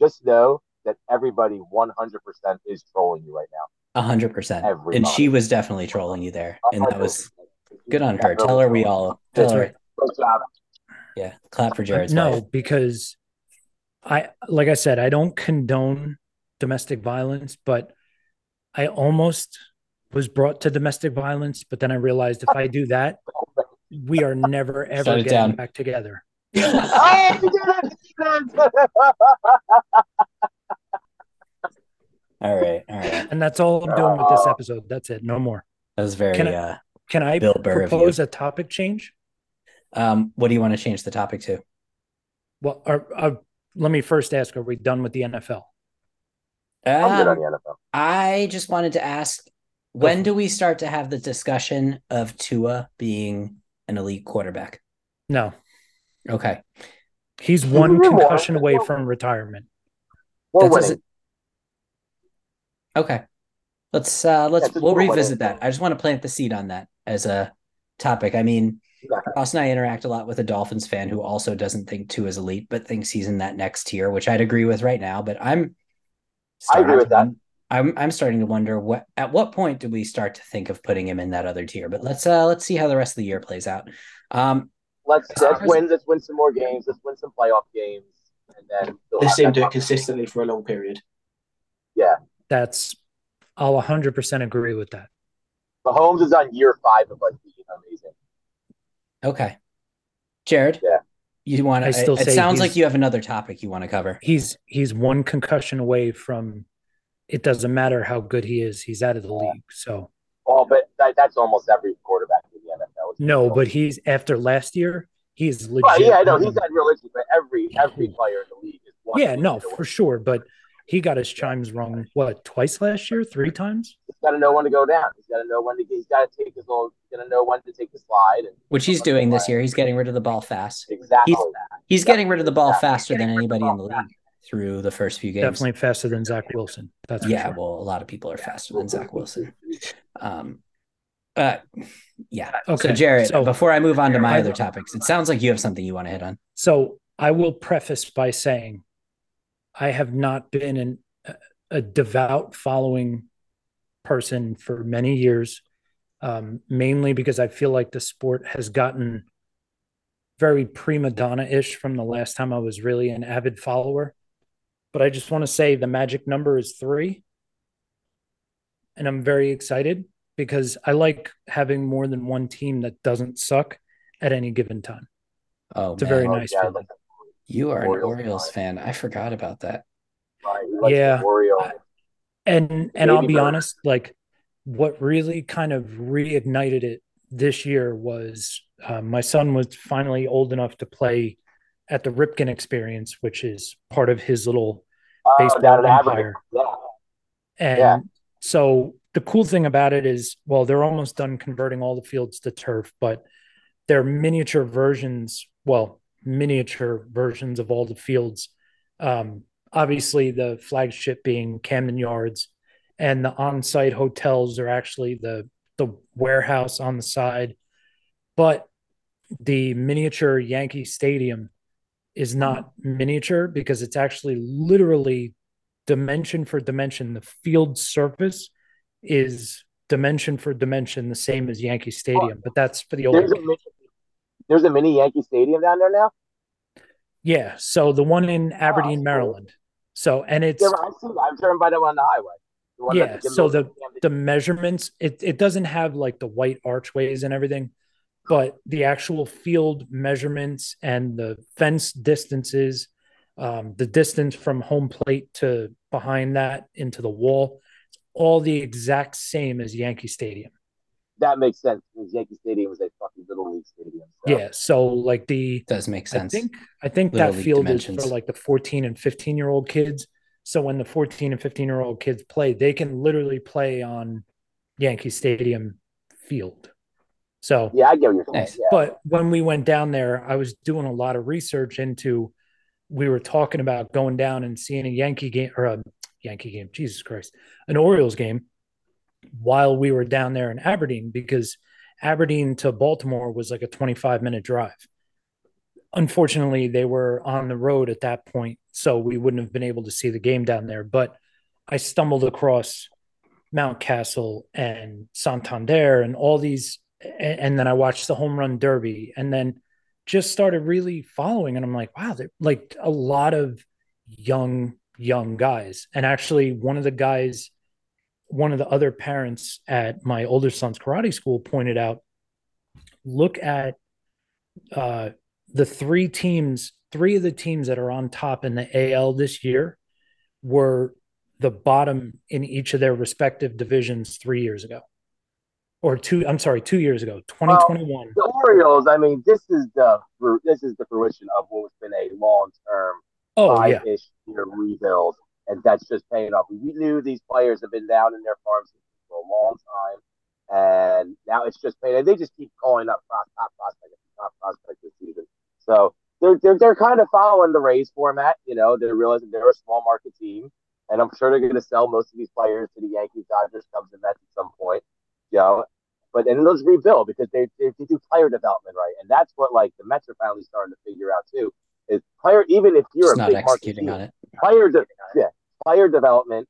Just know that everybody 100% is trolling you right now. hundred percent. And she was definitely trolling you there, and that was good on her. Tell her we all. That's her, right. Yeah. Clap for Jared's no, wife. because I, like I said, I don't condone domestic violence, but I almost was brought to domestic violence. But then I realized if I do that, we are never ever getting down. back together. oh, you did it! You did it! All right, all right. And that's all I'm doing with this episode. That's it. No more. That was very. Can I- uh, Can I Bill Burr propose a topic change? um, what do you want to change the topic to? Well, are, are, let me first ask: Are we done with the NFL? I'm good on Um, the NFL. I just wanted to ask, when do we start to have the discussion of Tua being an elite quarterback? No, Okay, he's one concussion away from retirement. We're that doesn't. Okay, let's uh let's Yeah, we'll revisit that. I just want to plant the seed on that as a topic. I mean, Exactly. Ross and I interact a lot with a Dolphins fan who also doesn't think Tua is elite, but thinks he's in that next tier, which I'd agree with right now. But I'm I agree with that. I'm I'm starting to wonder what at what point do we start to think of putting him in that other tier? But let's uh let's see how the rest of the year plays out. Um, Let's let's win. Let's win some more games. Let's win some playoff games, and then we'll Let's have see do it consistently for a long period. That's I'll 100% agree with that. Mahomes is on year five of like being amazing. okay, Jared, Yeah. you want I to? still It say sounds like you have another topic you want to cover. He's he's one concussion away from. It doesn't matter how good he is; he's out of the league. So Well, but that, that's almost every quarterback in the NFL. no, but he's after last year, he's legit. Well, yeah, I know he's not realistic, but every every player in the league is one. Yeah, no, league away. for sure. But he got his chimes wrong. What twice last year? Three times? He's got to know when to go down. He's got to know when to. He's got to take his little. He's got to know when to take the slide. And Which he's doing this year. He's getting rid of the ball fast. Exactly. He's- He's getting rid of the ball Exactly. faster than Getting rid of the anybody in the ball league through the first few games. Definitely faster than Zach Wilson. That's yeah, sure. well, a lot of people are faster than Zach Wilson. Um, uh, yeah. Okay, So, Jared, so- before I move on to my other topics, it sounds like you have something you want to hit on. So I will preface by saying I have not been an, a devout following person for many years, um, mainly because I feel like the sport has gotten very prima donna ish from the last time I was really an avid follower. But I just want to say the magic number is three. And I'm very excited because I like having more than one team that doesn't suck at any given time. Oh, It's a very Oh, nice yeah, feeling. Like, you are an Orioles Orioles fan. I forgot about that. right, Yeah. the Orioles. I- and and I'll be bird. honest, like what really kind of reignited it this year was uh, my son was finally old enough to play at the Ripken Experience, which is part of his little Oh, baseball down empire. Yeah. And Yeah. so the cool thing about it is, well, they're almost done converting all the fields to turf, but they're miniature versions, well, miniature versions of all the fields. Um, obviously, the flagship being Camden Yards, and the on-site hotels are actually the the warehouse on the side. But the miniature Yankee Stadium is not miniature because it's actually literally dimension for dimension. The field surface is dimension for dimension the same as Yankee Stadium, but that's for the old. There's a, there's a mini Yankee Stadium down there now. Yeah, so the one in Aberdeen, Oh, Maryland. So and it's Yeah, I've seen that. I've driven by that one on the highway. The one yeah. So the the measurements it it doesn't have like the white archways and everything, but the actual field measurements and the fence distances, um, the distance from home plate to behind that into the wall, all the exact same as Yankee Stadium. That makes sense because Yankee Stadium is a fucking little league stadium. So. Yeah. So like the Does make sense. I think I think Little that field dimensions. is for like the 14 and 15 year old kids. So when the 14 and 15 year old kids play, they can literally play on Yankee Stadium field. So, Yeah, I get what you're saying. Nice. Yeah. but when we went down there, I was doing a lot of research into. We were talking about going down and seeing a Yankee game or a Yankee game. Jesus Christ, an Orioles game. While we were down there in Aberdeen, because Aberdeen to Baltimore was like a 25 minute drive. Unfortunately they were on the road at that point so we wouldn't have been able to see the game down there. But i stumbled across Mountcastle and santander and all these and, and then i watched the home run derby and then just started really following and i'm like wow like a lot of young young guys. And actually one of the guys one of the other parents at my older son's karate school pointed out look at uh the three teams, three of the teams that are on top in the AL this year were the bottom in each of their respective divisions three years ago. Or two, I'm sorry, two years ago, 2021. the Orioles, I mean, this is the this is the fruition of what's been a long term oh, yeah. five-year rebuild, and that's just paying off. We knew these players have been down in their farms for a long time, and now it's just paying. And They just keep calling up top prospect, top prospect this season. So they're, they're they're kind of following the Rays format. You know, they're realizing they're a small market team, and I'm sure they're going to sell most of these players to the Yankees, Dodgers, Cubs, and Mets at some point. You know, but and just rebuild because they, they they do player development right, and that's what like the Mets are finally starting to figure out too. Is player even if you're Just a big market executing team, on it. player de- yeah, player development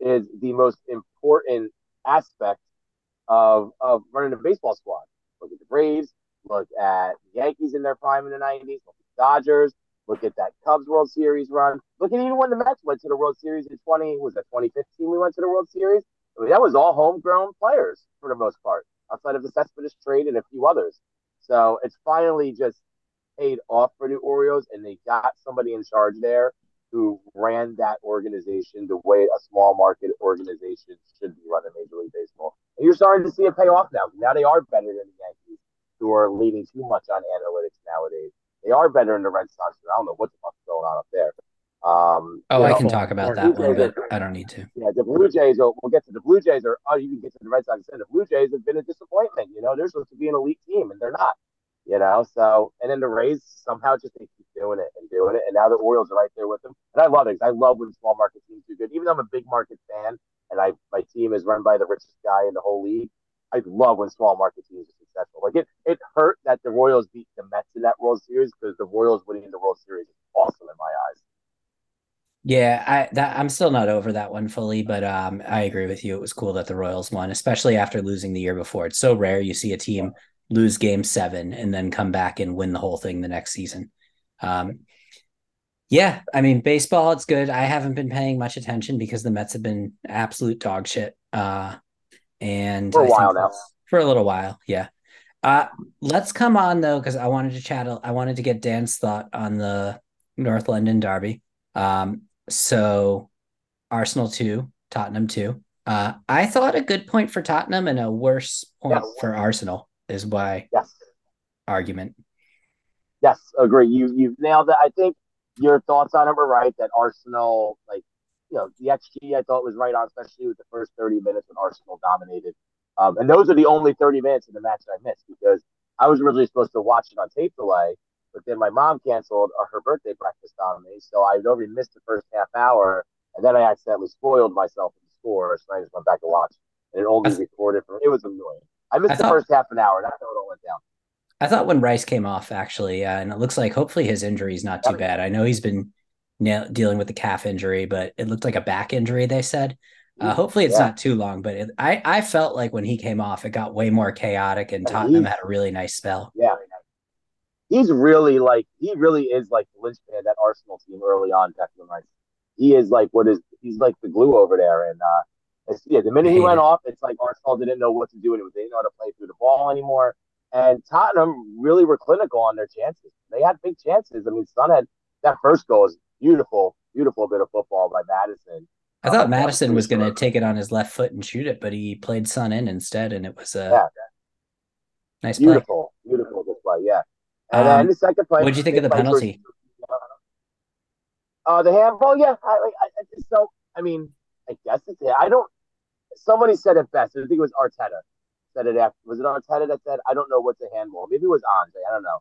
is the most important aspect of of running a baseball squad. Look at the Braves, look at the Yankees in their prime in the nineties, look at the Dodgers, look at that Cubs World Series run. Look at even when the Mets went to the World Series in twenty was that twenty fifteen we went to the World Series? I mean, that was all homegrown players for the most part, outside of the Cespedes trade and a few others. So it's finally just paid off for the Orioles, and they got somebody in charge there who ran that organization the way a small market organization should be run in Major League Baseball. And you're starting to see it pay off now. Now they are better than the Yankees, who are leaning too much on analytics nowadays. They are better than the Red Sox. I don't know what the fuck's going on up there. Um, Oh, I know, can talk about that one, Jays but I don't need to. yeah, the Blue Jays. Are, we'll get to the Blue Jays. Or oh, you can get to the Red Sox. And the Blue Jays have been a disappointment. You know, they're supposed to be an elite team, and they're not. You know, so and then the Rays somehow just they keep doing it and doing it, and now the Orioles are right there with them. And I love it. I love when small market teams do good. Even though I'm a big market fan, and I my team is run by the richest guy in the whole league. I love when small market teams are successful. Like it, it hurt that the Royals beat the Mets in that World Series because the Royals winning the World Series is awesome in my eyes. Yeah, I that I'm still not over that one fully, but um, I agree with you. It was cool that the Royals won, especially after losing the year before. It's so rare you see a team lose Game Seven and then come back and win the whole thing the next season. Um, yeah, I mean baseball, it's good. I haven't been paying much attention because the Mets have been absolute dog shit. Uh, and For a I while now. for a little while, yeah. Uh, let's come on though, because I wanted to chat. I wanted to get Dan's thought on the North London Derby. Um, so Arsenal two, Tottenham two. Uh, I thought a good point for Tottenham and a worse point Yes. for Arsenal is why Yes. argument. Yes, agree. You you've nailed it. I think your thoughts on it were right. That Arsenal, like you know, the XG I thought was right on, especially with the first thirty minutes when Arsenal dominated. Um, and those are the only thirty minutes in the match that I missed because I was originally supposed to watch it on tape delay, but then my mom canceled her birthday breakfast on me, so I already missed the first half hour, and then I accidentally spoiled myself in the score, so I just went back to watch, and it only recorded for. It was annoying. I missed I the thought- first half an hour. That's how it all went down. I thought when Rice came off, actually, uh, and it looks like hopefully his injury is not too bad. I know he's been na- dealing with the calf injury, but it looked like a back injury. They said. Uh, hopefully it's Yeah. not too long, but it, I I felt like when he came off, it got way more chaotic, and Tottenham had a really nice spell. Yeah. He's really like he really is like the linchpin that Arsenal team early on, Declan Rice. He is like what is he's like the glue over there. And uh it's, yeah, the minute he went off, it's like Arsenal didn't know what to do and they didn't know how to play through the ball anymore. And Tottenham really were clinical on their chances. They had big chances. I mean, Son had that first goal was beautiful, beautiful bit of football by Maddison. I thought Um, Maddison was going to take it on his left foot and shoot it, but he played Son in instead, and it was a Yeah. nice play. Beautiful, beautiful display. Yeah. And Um, then the second play. what'd you think of the for- penalty? Uh, the handball, yeah. I, I, I just so I mean, I guess it's yeah. I don't. Somebody said it best. I think it was Arteta said it after. Was it Arteta that said, "I don't know what's a handball"? Maybe it was Andre. I don't know.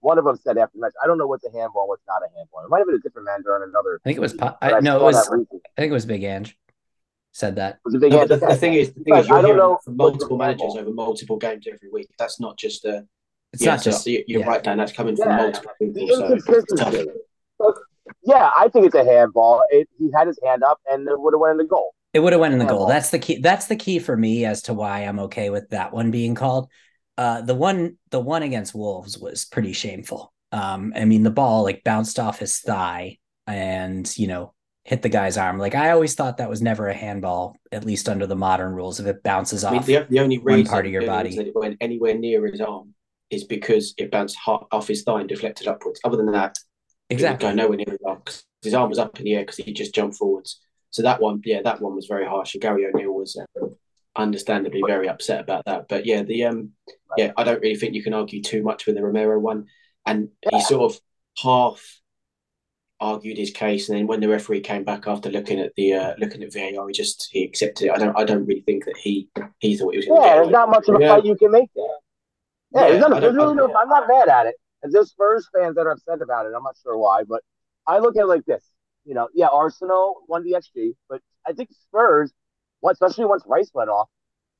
One of them said after the match, "I don't know what's a handball, what's not a handball." It might have been a different manager during another. I think it was. Po- but I, no, it was. I think it was Big Ange said that. Was it big No, hand? the, the thing is, the thing But is, you're I don't know from multiple managers over multiple games every week. That's not just a. It's yeah, not just. you- you're yeah. right, Dan. That's coming from Yeah. multiple the people. So it's tough. inconsistency. Yeah, I think it's a handball. It, he had his hand up, and it would have went in the goal. It would have went in the Handball. goal. That's the key. That's the key for me as to why I'm okay with that one being called. Uh, the one, the one against Wolves was pretty shameful. Um, I mean, the ball like bounced off his thigh and you know hit the guy's arm. Like I always thought that was never a handball, at least under the modern rules. If it bounces I mean, off, the, the only one reason part of your body. that it went anywhere near his arm is because it bounced hot off his thigh and deflected upwards. Other than that, exactly. it would go nowhere near his arm 'cause his arm was up in the air because he just jumped forwards. So that one, yeah, that one was very harsh. And Gary O'Neill was uh, understandably very upset about that. But yeah, the um, yeah, I don't really think you can argue too much with the Romero one, and he sort of half argued his case, and then when the referee came back after looking at the uh, looking at VAR, he just he accepted it. I don't I don't really think that he he thought he was going to Yeah, get there's not much of a Yeah. fight you can make there. Yeah, Yeah, there's, not, I there's really no. I'm not mad at it. And there's Spurs fans that are upset about it. I'm not sure why, but I look at it like this. You know, yeah, Arsenal won the XG, but I think Spurs, especially once Rice went off,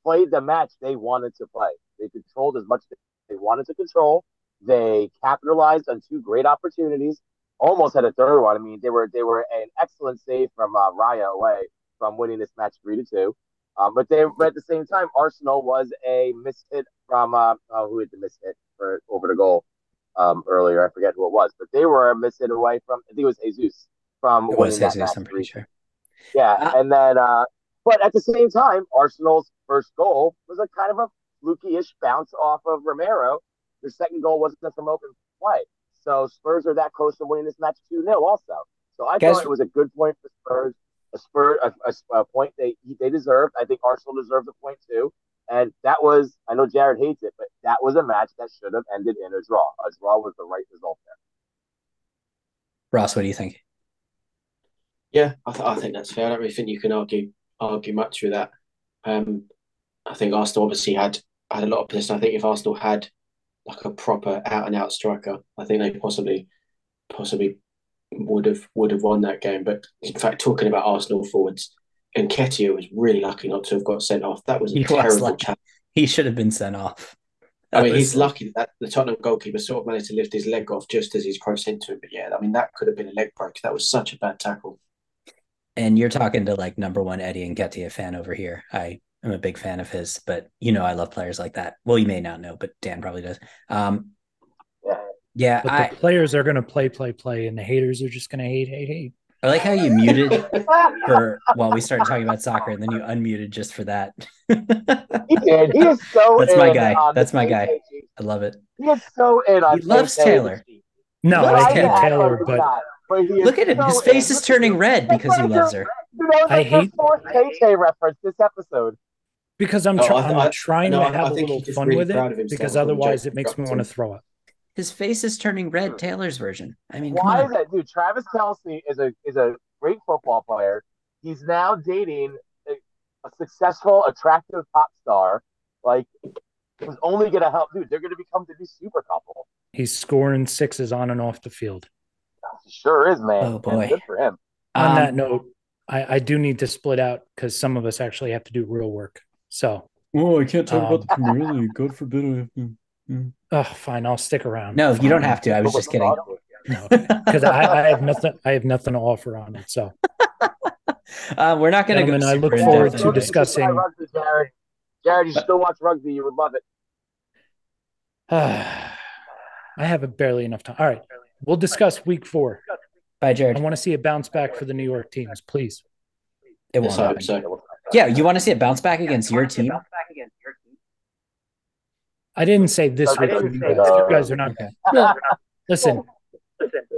played the match they wanted to play. They controlled as much as they wanted to control. They capitalized on two great opportunities. Almost had a third one. I mean, they were they were an excellent save from uh, Raya away from winning this match three to two. Um, but they, but at the same time, Arsenal was a mishit from uh, uh, who had the mishit for over the goal um, earlier. I forget who it was, but they were missing away from. I think it was Jesus from It was that Jesus, match I'm pretty sure. Yeah, Uh, and then, uh, but at the same time, Arsenal's first goal was a kind of a fluky-ish bounce off of Romero. Their second goal wasn't from open play. So Spurs are that close to winning this match 2 0 also. So I Guys- thought it was a good point for Spurs, a spur, a, a, a point they they deserved. I think Arsenal deserved a point too. And that was, I know Jared hates it, but that was a match that should have ended in a draw. A draw was the right result there. Ross, what do you think? Yeah, I, th- I think that's fair. I don't really think you can argue argue much with that. Um, I think Arsenal obviously had had a lot of possession. I think if Arsenal had like a proper out and out striker, I think they possibly possibly would have would have won that game. But in fact, talking about Arsenal forwards, Nketiah was really lucky not to have got sent off. That was a He was terrible lucky. challenge. He should have been sent off. I mean, was- he's lucky that the Tottenham goalkeeper sort of managed to lift his leg off just as he's crossed into it. But yeah, I mean, that could have been a leg break. That was such a bad tackle. And you're talking to like number one Eddie and Nketiah fan over here. I am a big fan of his, but you know I love players like that. Well, you may not know, but Dan probably does. Um, Yeah. yeah, But I, the players are going to play, play, play, and the haters are just going to hate, hate, hate. I like how you muted for while we started talking about soccer, and then you unmuted just for that. he did. He is so That's my guy. That's my guy. KKG. I love it. He is so in on He loves Taylor. No, Loves I hate Taylor. Taylor, he's but. But he Look at him. so His in. face is turning red because he loves her. You know, I hate- fourth KK reference this episode. because I'm, No, try- I th- I'm I- trying no, to have I a think little fun really with it because otherwise it makes me want to throw up. His face is turning red. Taylor's version. I mean, Why is that, dude? Travis Kelce is a is a great football player. He's now dating a, a successful, attractive pop star. Like, who's only going to help, dude? They're going to become the new super couple. He's scoring sixes on and off the field. He sure is, man. Oh, boy. good for him. On Um, that note, I, I do need to split out because some of us actually have to do real work. So Oh, I can't talk about the Premier League. God forbid. Oh, fine. I'll stick around. No, you don't have to. I was just kidding. No, because I, I have nothing. I have nothing to offer on it. So, Uh, we're not going to go. Gentlemen, I look forward to discussing- Rugby, Jared. Jared, you still watch rugby? You would love it. I have barely enough time. All right, we'll discuss week four. Bye, Jared. I want to see a bounce back for the New York teams, please. It won't Yes, I hope happen. Yeah, you want to see it bounce back against your team? I didn't say this I week. didn't for you guys. You guys are not. Okay. No, listen,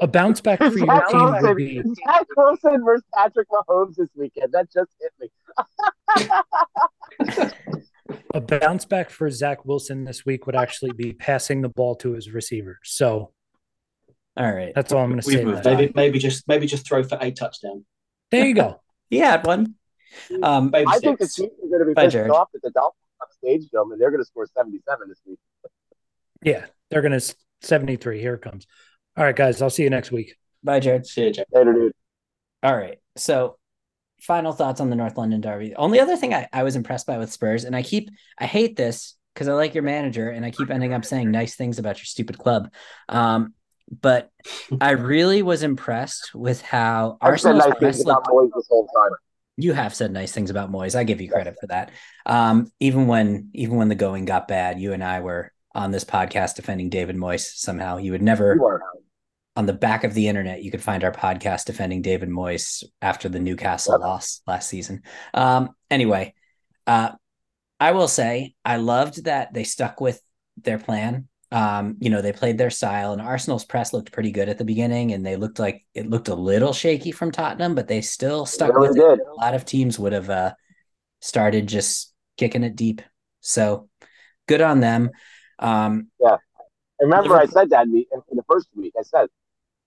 a bounce back for your Zach team would Wilson, be Zach Wilson versus Patrick Mahomes this weekend. That just hit me. a bounce back for Zach Wilson this week would actually be passing the ball to his receivers. So All right. that's all I'm going to say. We've about moved. Maybe maybe just maybe just throw for a touchdown. There you go. He had one. Um, Baby I think the steps. Chiefs are going to be Bye, pissed Jared. off that the Dolphins upstaged them, and they're going to score 77 this week. Yeah, they're going to 73. Here it comes. All right, guys. I'll see you next week. bye, Jared. See you, Jack. Later, dude. All right. So, final thoughts on the North London Derby. Only other thing I, I was impressed by with Spurs, and I keep, I hate this because I like your manager and I keep ending up saying nice things about your stupid club. Um, but I really was impressed with how I've said Arsenal's nice press things about looked. Moyes this whole time. You have said nice things about Moyes. I give you credit for that. Um, even when even when the going got bad, you and I were on this podcast defending David Moyes. Somehow, you would never on the back of the internet, you could find our podcast defending David Moyes after the Newcastle loss last season. Um, anyway, uh, I will say I loved that they stuck with their plan. Um, you know, they played their style, and Arsenal's press looked pretty good at the beginning, and they looked like it looked a little shaky from Tottenham, but they still stuck really with did. it. A lot of teams would have uh, started just kicking it deep. So good on them. Um, And remember, I said that in the, in the first week. I said,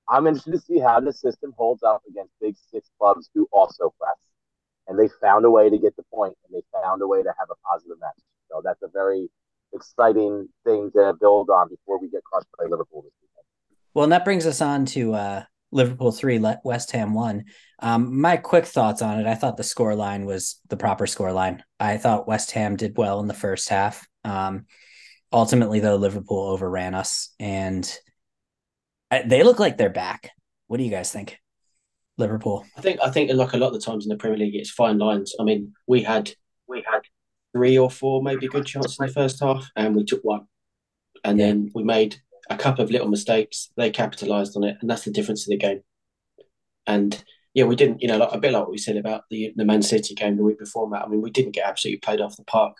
I'm interested to see how the system holds up against big six clubs who also press. And they found a way to get the point, and they found a way to have a positive match. So that's a very exciting thing to build on before we get crushed by Liverpool this weekend. Well, and that brings us on to uh, Liverpool three, Le- West Ham one. Um, my quick thoughts on it: I thought the score line was the proper score line. I thought West Ham did well in the first half. Um, ultimately, though, Liverpool overran us, and I, they look like they're back. What do you guys think, Liverpool? I think I think like a lot of the times in the Premier League, it's fine lines. I mean, we had we had three or four maybe good chances in the first half, and we took one, and then we made a couple of little mistakes. They capitalised on it, and that's the difference in the game. And yeah, we didn't, you know, like, a bit like what we said about the the Man City game the week before, Matt. I mean, we didn't get absolutely played off the park.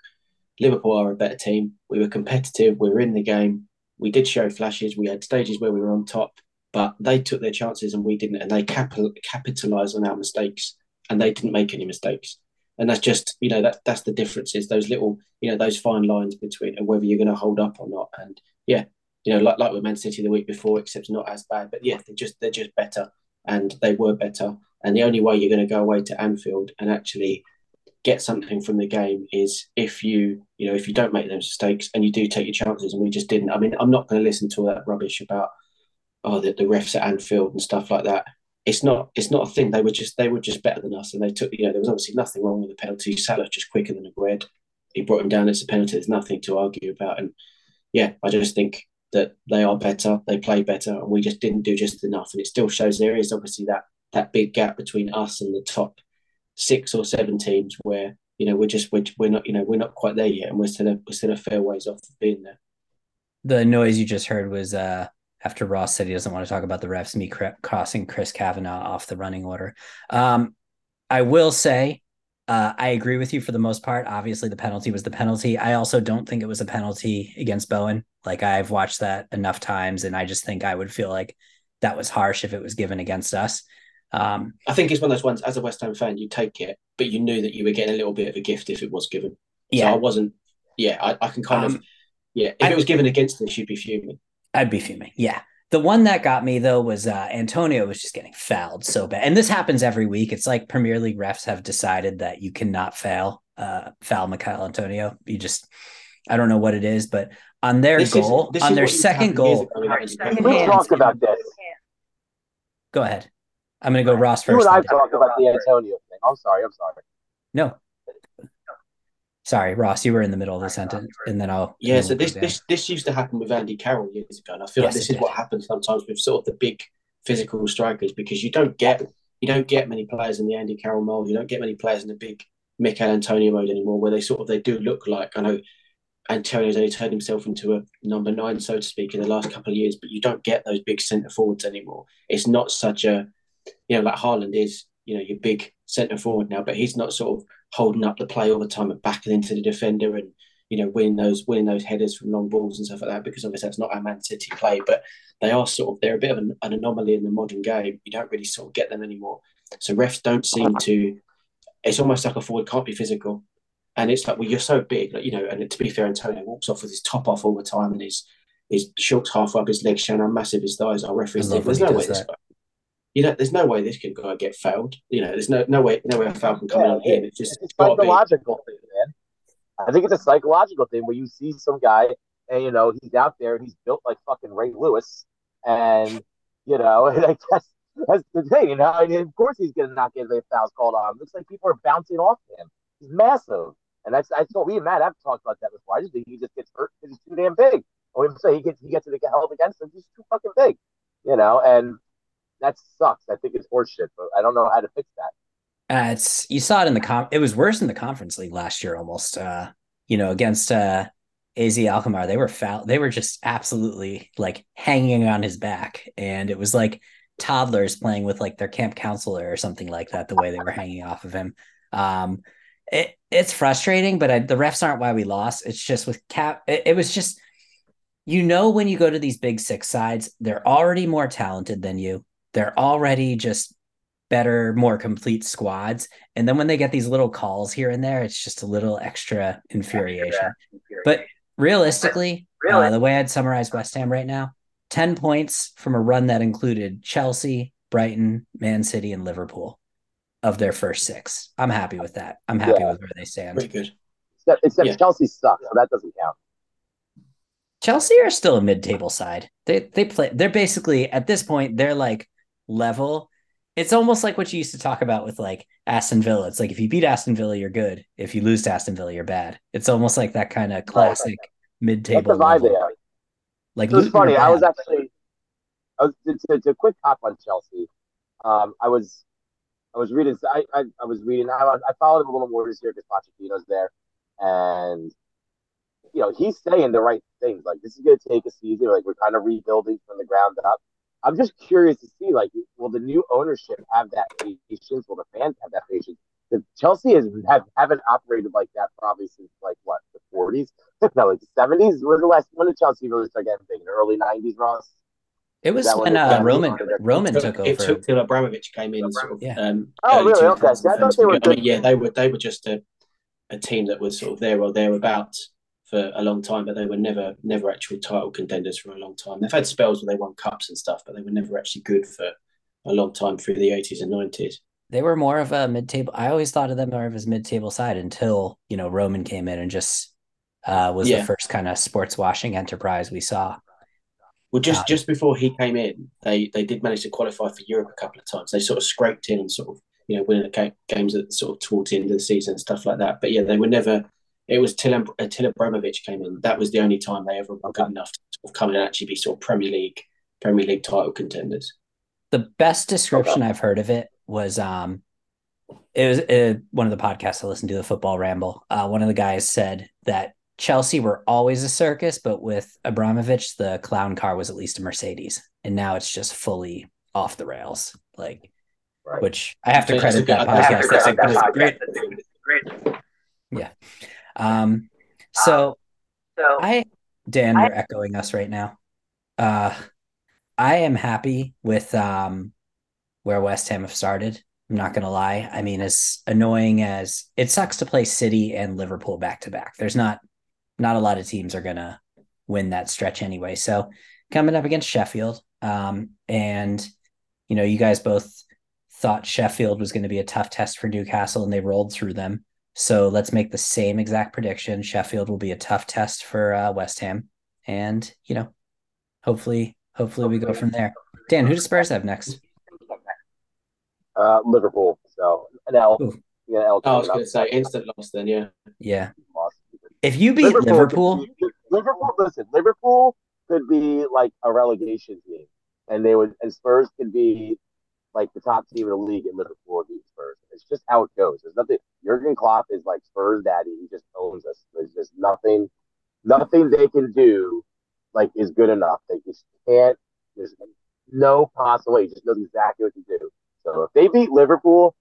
Liverpool are a better team. We were competitive. We were in the game. We did show flashes. We had stages where we were on top, but they took their chances and we didn't, and they capital capitalized on our mistakes, and they didn't make any mistakes. And that's just, you know, that that's the difference is those little, you know, those fine lines between and whether you're going to hold up or not. And yeah, you know, like like with Man City the week before, except not as bad. But yeah, they're just they're just better, and they were better. And the only way you're going to go away to Anfield and actually get something from the game is if you you know if you don't make those mistakes and you do take your chances and we just didn't i mean i'm not going to listen to all that rubbish about oh the, the refs at anfield and stuff like that it's not it's not a thing. They were just they were just better than us and they took you know there was obviously nothing wrong with the penalty. Salah's just quicker than Aguerd he brought him down it's a penalty. There's nothing to argue about. And yeah i just think that they are better they play better and we just didn't do just enough. And it still shows there is obviously that that big gap between us and the top six or seven teams where you know we're just we're, we're not you know we're not quite there yet and we're still a, we're still a fair ways off of being there. The noise you just heard was uh, after Ross said he doesn't want to talk about the refs, me crossing Chris Kavanagh off the running order. Um, I will say, uh, I agree with you for the most part. Obviously, the penalty was the penalty. I also don't think it was a penalty against Bowen. Like I've watched that enough times, and I just think I would feel like that was harsh if it was given against us. Um, I think it's one of those ones as a West Ham fan you take it but you knew that you were getting a little bit of a gift if it was given so yeah, I wasn't yeah I, I can kind of Um, yeah if I- it was given against us you'd be fuming I'd be fuming. Yeah. The one that got me though was uh, Antonio was just getting fouled so bad, and this happens every week. It's like Premier League refs have decided that you cannot foul uh, foul Michail Antonio. You just, I don't know what it is, but on their This goal, this on their what used to second goal, ago with Andy second We hands. talked about this. Go ahead. I'm going to go Ross first. You and I then. talked about the Antonio thing. I'm sorry. I'm sorry. No, Sorry, Ross, you were in the middle of the sentence, and then I'll. Yeah, so this this this used to happen with Andy Carroll years ago, and I feel Yes, like this is what happens sometimes with sort of the big physical strikers because you don't get you don't get many players in the Andy Carroll mold. You don't get many players in the big Michail Antonio mode anymore, where they sort of they do look like I know Antonio's only turned himself into a number nine, so to speak, in the last couple of years, but you don't get those big centre forwards anymore. It's not such a you know like Haaland is you know your big centre forward now, but he's not sort of holding up the play all the time and backing into the defender and you know winning those winning those headers from long balls and stuff like that because obviously that's not our Man City play, but they are sort of they're a bit of an, an anomaly in the modern game. You don't really sort of get them anymore. So refs don't seem to. It's almost like a forward can't be physical, and it's like well you're so big, like you know. And to be fair, Antonio walks off with his top off all the time and his his shorts half up, his legs showing how massive his thighs are. Referees think there's no way this guy. You know, there's no way this can guy get fouled. You know, there's no no way no way a foul can come Yeah, on him. It's just It's psychological thing, man. I think it's a psychological thing where you see some guy and you know he's out there and he's built like fucking Ray Lewis, and you know, and I guess that's the thing, you know. And of course he's gonna not get any fouls called on. him. Looks like people are bouncing off him. He's massive, and that's I thought we and Matt have talked about that before. I just think he just gets hurt because he's too damn big. Or even say he gets he gets it held against him. He's too fucking big, you know, and that sucks. I think it's horseshit, but I don't know how to fix that. Uh, it's you saw it in the com. It was worse in the conference league last year, almost. Uh, you know, against uh, AZ Alkmaar, they were foul. They were just absolutely like hanging on his back, and it was like toddlers playing with like their camp counselor or something like that. The way they were hanging off of him. Um, it it's frustrating, but I, the refs aren't why we lost. It's just with cap. It, it was just, you know, when you go to these big six sides, they're already more talented than you. They're already just better, more complete squads. And then when they get these little calls here and there, it's just a little extra infuriation. But realistically, uh, the way I'd summarize West Ham right now 10 points from a run that included Chelsea, Brighton, Man City, and Liverpool of their first six. I'm happy with that. I'm happy Yeah. with where they stand. Pretty good. Except, except Yeah. Chelsea sucks, so that doesn't count. Chelsea are still a mid-table side. They they play. They're basically at this point they're like level. It's almost like what you used to talk about with like Aston Villa. It's like if you beat Aston Villa, you're good. If you lose to Aston Villa, you're bad. It's almost like that kind of classic That's mid-table level. there. Like So it's funny. I was actually, I was to, to, to quick hop on Chelsea. Um, I was, I was reading. I, I, I was reading. I, I followed him a little more this year because Pochettino's there, and you know he's saying the right things. Like this is going to take a season. Like we're kind of rebuilding from the ground up. I'm just curious to see, like, will the new ownership have that patience? Will the fans have that patience? Because Chelsea has have, haven't operated like that probably since like what the 40s, no, like the 70s. When the last when did Chelsea really start getting big? In the early 90s, Ross. It was when when uh, Roman Roman It took It took till Abramovich came in, sort of. Yeah. Um, Oh, really? Okay. 2000s, I thought they were I mean, yeah, they were they were just a, a team that was sort of there or thereabouts for a long time, but they were never never actual title contenders for a long time. They've had spells where they won cups and stuff, but they were never actually good for a long time through the eighties and nineties. They were more of a mid-table. I always thought of them more of as mid-table side until you know Roman came in and just uh, was Yeah. the first kind of sports washing enterprise we saw. Well, just Got just before he came in, they they did manage to qualify for Europe a couple of times. They sort of scraped in and sort of you know winning the games at sort of towards the end of the season and stuff like that. But yeah, they were never. It was till Ab- until Abramovich came in. That was the only time they ever got enough to sort of come in and actually be sort of Premier League Premier League title contenders. the best description I've heard of it was um it was uh, one of the podcasts I listened to, the Football Ramble. Uh, one of the guys said that Chelsea were always a circus, but with Abramovich, the clown car was at least a Mercedes, and now it's just fully off the rails. Like, Right. which I have to So credit that I have to podcast. credit That's a great. Um, so so I, Dan, you're echoing us right now. Uh, I am happy with um where West Ham have started. I'm not gonna lie. I mean, as annoying as it sucks to play City and Liverpool back to back. There's not not a lot of teams are gonna win that stretch anyway. So coming up against Sheffield, um, and you know, you guys both thought Sheffield was going to be a tough test for Newcastle, and they rolled through them. So let's make the same exact prediction. Sheffield will be a tough test for uh, West Ham, and you know, hopefully, hopefully we go from there. Dan, who does Spurs have next? Uh, Liverpool. So an L. Ooh. Yeah, L. Oh, I was going to say instant loss then. Yeah, Yeah, If you beat Liverpool, Liverpool, be- Liverpool. Listen, Liverpool could be like a relegation team, and they would, and Spurs could be like the top team in the league, and Liverpool would beat Spurs. It's just how it goes. There's nothing. Jurgen Klopp is like Spurs daddy. He just owns us. There's just nothing, nothing they can do like is good enough. They just can't. There's no possible way. He just knows exactly what to do. So if they beat Liverpool,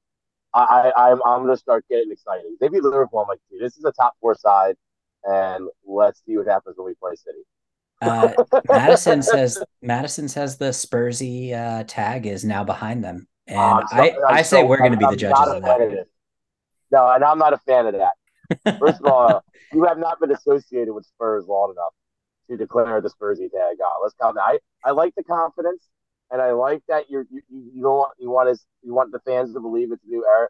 I, I I'm I'm gonna start getting excited. If they beat Liverpool. I'm like, dude, this is a top four side, and let's see what happens when we play City. Uh, Maddison says Maddison says the Spursy uh, tag is now behind them, and I'm so- I I'm I say so- we're going to be I'm the judges of that. No, and I'm not a fan of that. First of all, you have not been associated with Spurs long enough to declare the Spursy tag on. Let's calm down. I, I like the confidence, and I like that you're you, you you don't want you want us you want the fans to believe it's a new era.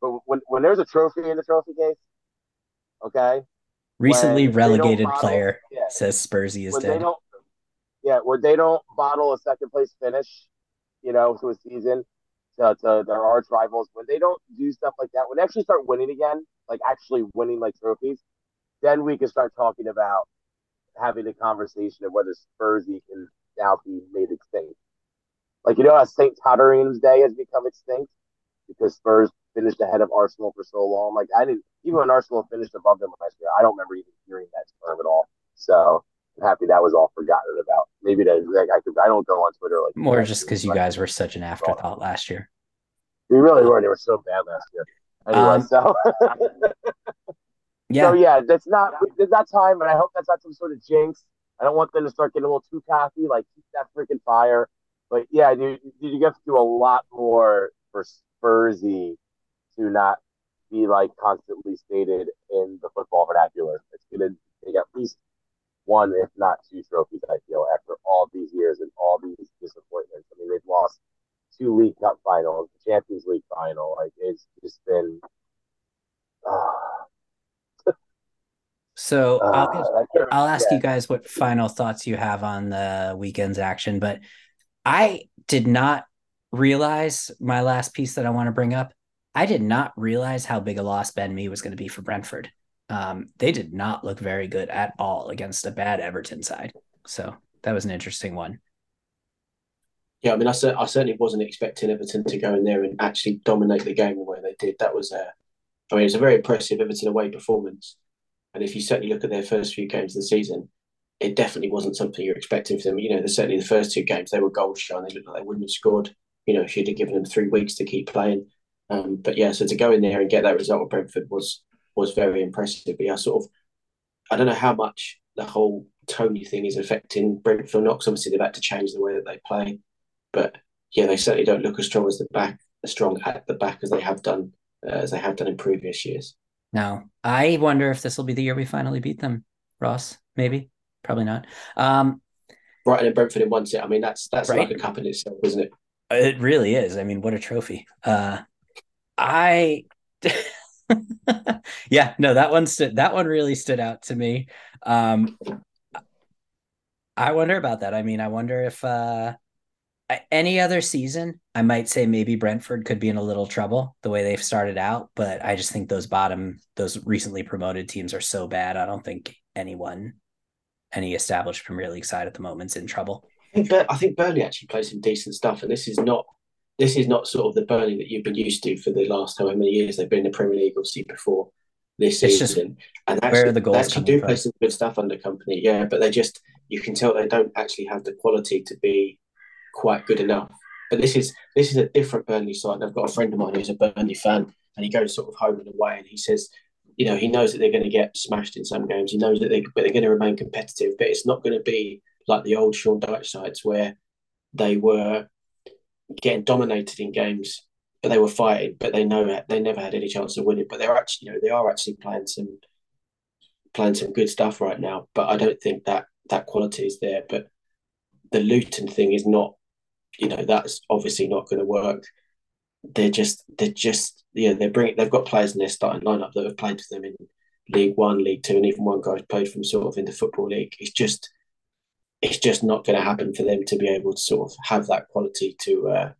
But when when there's a trophy in the trophy case, okay, Recently when they don't relegated bottle- player yeah, says Spursy is when dead. yeah, where they don't bottle a second place finish, you know, to a season to, to their arch rivals, when they don't do stuff like that, when they actually start winning again, like actually winning like trophies, then we can start talking about having a conversation of whether Spursy can now be made extinct. Like you know how St. Totteringham's Day has become extinct because Spurs finished ahead of Arsenal for so long. Like I didn't even when Arsenal finished above them last year, I don't remember even hearing that term at all. So I'm happy that was all forgotten about. Maybe that like, I could I don't go on Twitter like More just because you guys were such an afterthought last year. we really were. They were so bad last year. Anyway, Um, so Yeah, so yeah, that's not that's not time, and I hope that's not some sort of jinx. I don't want them to start getting a little too cocky, like keep that freaking fire. But yeah, dude, dude, you have to do a lot more for Spursy to not be like constantly stated in the football vernacular. It's gonna take at least one, if not two trophies. I feel after all these years and all these disappointments. I mean, they've lost two League Cup finals, the Champions League final. Like it's just been. Uh, so I'll get uh, I'll ask yeah. you guys what final thoughts you have on the weekend's action, but I did not realize my last piece that I want to bring up. I did not realize how big a loss Ben Me was going to be for Brentford. Um, they did not look very good at all against a bad Everton side. So that was an interesting one. Yeah, I mean, I, I certainly wasn't expecting Everton to go in there and actually dominate the game the way they did. That was a, I mean, it was a very impressive Everton away performance. And if you certainly look at their first few games of the season, it definitely wasn't something you're expecting for them. You know, certainly the first two games they were goal shy. They looked like they wouldn't have scored. You know, if you'd have given them three weeks to keep playing. Um, but yeah, so to go in there and get that result at Brentford was was very impressive. But yeah, sort of, I don't know how much the whole Toney thing is affecting Brentford. Not 'cause obviously they've had to change the way that they play, but yeah, they certainly don't look as strong as the back, as strong at the back as they have done uh, as they have done in previous years. Now, I wonder if this will be the year we finally beat them, Ross. Maybe, probably not. Um, Brighton and Brentford in one set. I mean, that's that's Right. like a cup in itself, isn't it? It really is. I mean, what a trophy. Uh I yeah, no, that one stood that one really stood out to me. Um I wonder about that. I mean, I wonder if uh any other season, I might say maybe Brentford could be in a little trouble the way they've started out, but I just think those bottom, those recently promoted teams are so bad. I don't think anyone, any established Premier League side at the moment's in trouble. I think, I think Burnley actually plays some decent stuff, and this is not this is not sort of the Burnley that you've been used to for the last however many years they've been in the Premier League, or obviously before this It's season. and where actually, are the goals they actually do from? play some good stuff under Kompany, yeah. But they just you can tell they don't actually have the quality to be quite good enough. But this is this is a different Burnley side. I've got a friend of mine who's a Burnley fan, and he goes sort of home and away, and he says, you know, he knows that they're going to get smashed in some games. He knows that they but they're going to remain competitive, but it's not going to be like the old Sean Dyche sides where they were getting dominated in games, but they were fighting, but they know they never had any chance of winning. But they're actually, you know, they are actually playing some playing some good stuff right now. But I don't think that that quality is there. But the Luton thing is not, you know, that's obviously not going to work. They're just, they're just, yeah, they're bringing, they've got players in their starting lineup that have played for them in League One, League Two, and even one guy's played from sort of in the Football League. It's just, it's just not going to happen for them to be able to sort of have that quality to, uh,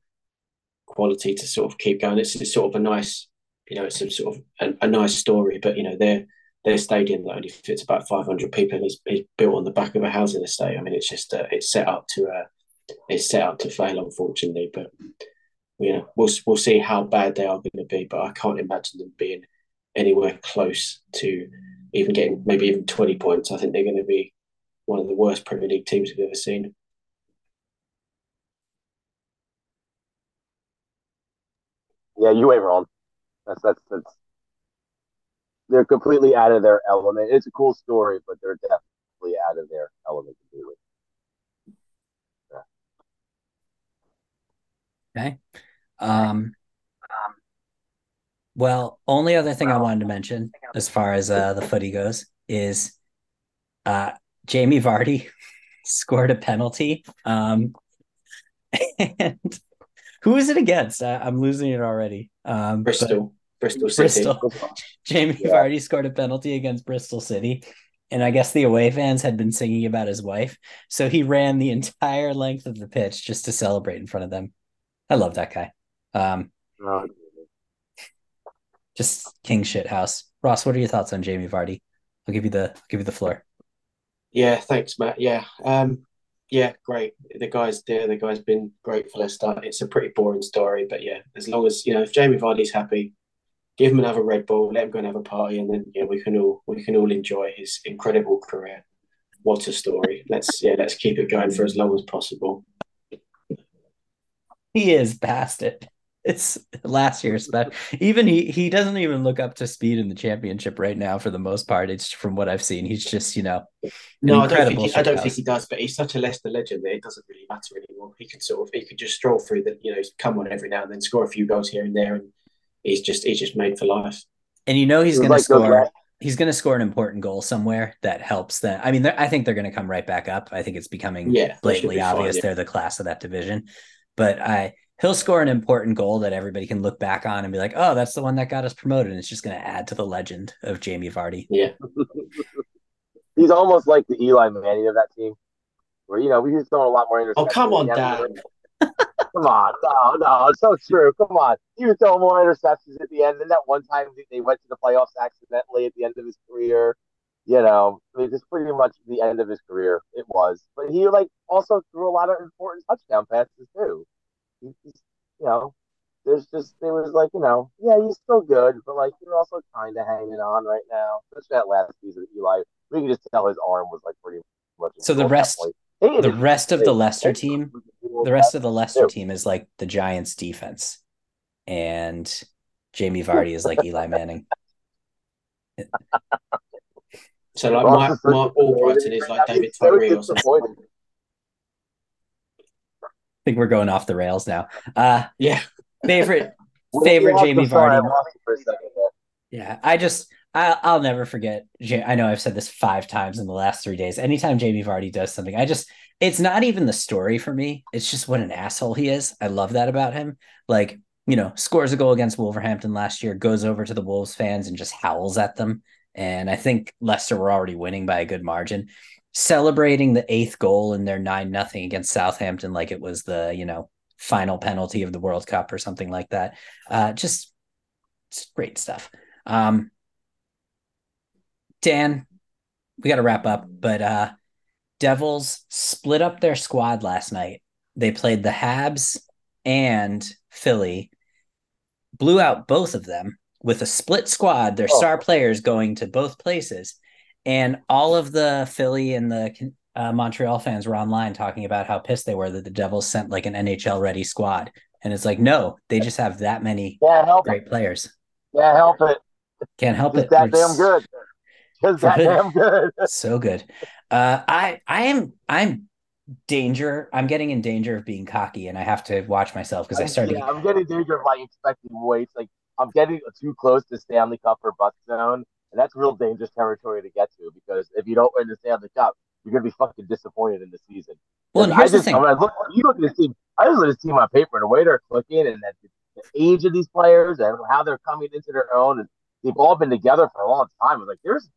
quality to sort of keep going. It's, it's sort of a nice, you know, it's a sort of a, a nice story, but you know, they're their stadium that only fits about 500 people and is, is built on the back of a housing estate. I mean, it's just uh, it's set up to uh, it's set up to fail, unfortunately. But you know, we'll we'll see how bad they are going to be. But I can't imagine them being anywhere close to even getting maybe even 20 points. I think they're going to be one of the worst Premier League teams we've ever seen. Yeah, you ain't wrong. That's that's that's. They're completely out of their element. It's a cool story, but they're definitely out of their element completely. Okay. Um, well, only other thing I wanted to mention as far as uh, the footy goes is uh, Jamie Vardy scored a penalty. Um, and who is it against? I, am losing it already. Um, Bristol. Bristol City. Bristol. Jamie yeah. Vardy scored a penalty against Bristol City. And I guess the away fans had been singing about his wife. So he ran the entire length of the pitch just to celebrate in front of them. I love that guy. Um, oh, just king shit house. Ross, what are your thoughts on Jamie Vardy? I'll give you the I'll give you the floor. Yeah, thanks, Matt. Yeah, um, yeah, great. The guy's there. The guy's been great for. It's a pretty boring story, but yeah, as long as you know, if Jamie Vardy's happy, give him another Red Bull, let him go and have a party, and then yeah, we can all we can all enjoy his incredible career. What a story! Let's yeah, let's keep it going for as long as possible. He is past it it's last year's but even he he doesn't even look up to speed in the championship right now for the most part. It's from what i've seen. He's just you know no i don't, think he, I don't think he does but he's such a leicester legend that it doesn't really matter anymore. He can sort of he could just stroll through the you know come on every now and then score a few goals here and there and he's just he's just made for life. And you know he's going like to score he's going to score an important goal somewhere that helps them. I mean i think they're going to come right back up. I think it's becoming yeah, blatantly obvious fine, yeah. they're the class of that division. But i he'll score an important goal that everybody can look back on and be like, oh, that's the one that got us promoted. And it's just going to add to the legend of Jamie Vardy. Yeah. He's almost like the Eli Manning of that team, where, you know, we just throwing a lot more interceptions. Oh, come on, Dad. come on. No, no, it's so true. Come on. He was throwing more interceptions at the end. And that one time they went to the playoffs accidentally at the end of his career. You know, I mean, it's pretty much the end of his career. It was. But he, like, also threw a lot of important touchdown passes, too you know, there's just there was like you know, yeah, he's still good, but like you're also kind of hanging on right now. Especially that last season, Eli, we can just tell his arm was like pretty much. So the rest, the rest of the Leicester team, the rest of the Leicester team is like the Giants' defense, and Jamie Vardy is like Eli Manning. So like Mark, Marc Albrighton is like David Tyree or something think we're going off the rails now. Uh yeah. Favorite favorite Jamie Vardy. Yeah, I just I, I'll never forget. I know I've said this five times in the last three days. Anytime Jamie Vardy does something, I just it's not even the story for me. It's just what an asshole he is. I love that about him. Like you know, scores a goal against Wolverhampton last year, goes over to the Wolves fans and just howls at them. And I think Leicester were already winning by a good margin celebrating the eighth goal in their nine nothing against Southampton like it was the you know final penalty of the World Cup or something like that. Uh, just great stuff. Um, Dan, we got to wrap up, but uh, Devils split up their squad last night. They played the Habs and Philly, blew out both of them with a split squad. Their oh. star players going to both places and all of the Philly and the uh, Montreal fans were online talking about how pissed they were that the Devils sent like an NHL ready squad. And it's like, no, they just have that many great it. players. Yeah, help it. Can't help just it. That damn good. Just that damn good. so good. Uh, I I am I'm danger. I'm getting in danger of being cocky, and I have to watch myself because I started. Yeah, I'm getting in danger of like expecting weights. Like I'm getting too close to Stanley Cup or bust zone, and that's real dangerous territory to get to because if you don't win the Stanley Cup, you're gonna be fucking disappointed in the season. Well, and here's I just, the thing. I look, you look at this team. I just look at this team on paper, and the way they're clicking, and the, the age of these players, and how they're coming into their own, and they've all been together for a long time. It's like there's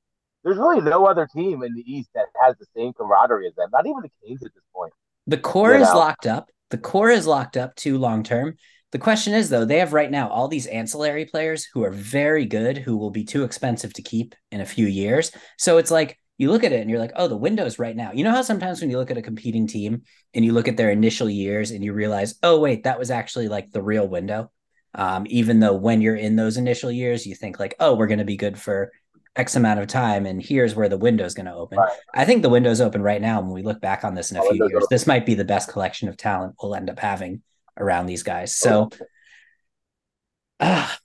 there's really no other team in the East that has the same camaraderie as them. Not even the Canes at this point. The core you is know? locked up. The core is locked up too long term. The question is though, they have right now all these ancillary players who are very good, who will be too expensive to keep in a few years. So it's like you look at it and you're like, oh, the window's right now. You know how sometimes when you look at a competing team and you look at their initial years and you realize, oh, wait, that was actually like the real window. Um, even though when you're in those initial years, you think like, oh, we're going to be good for X amount of time, and here's where the window is going to open. Right. I think the window's open right now. When we look back on this in a The few years, open. this might be the best collection of talent we'll end up having around these guys. So ah,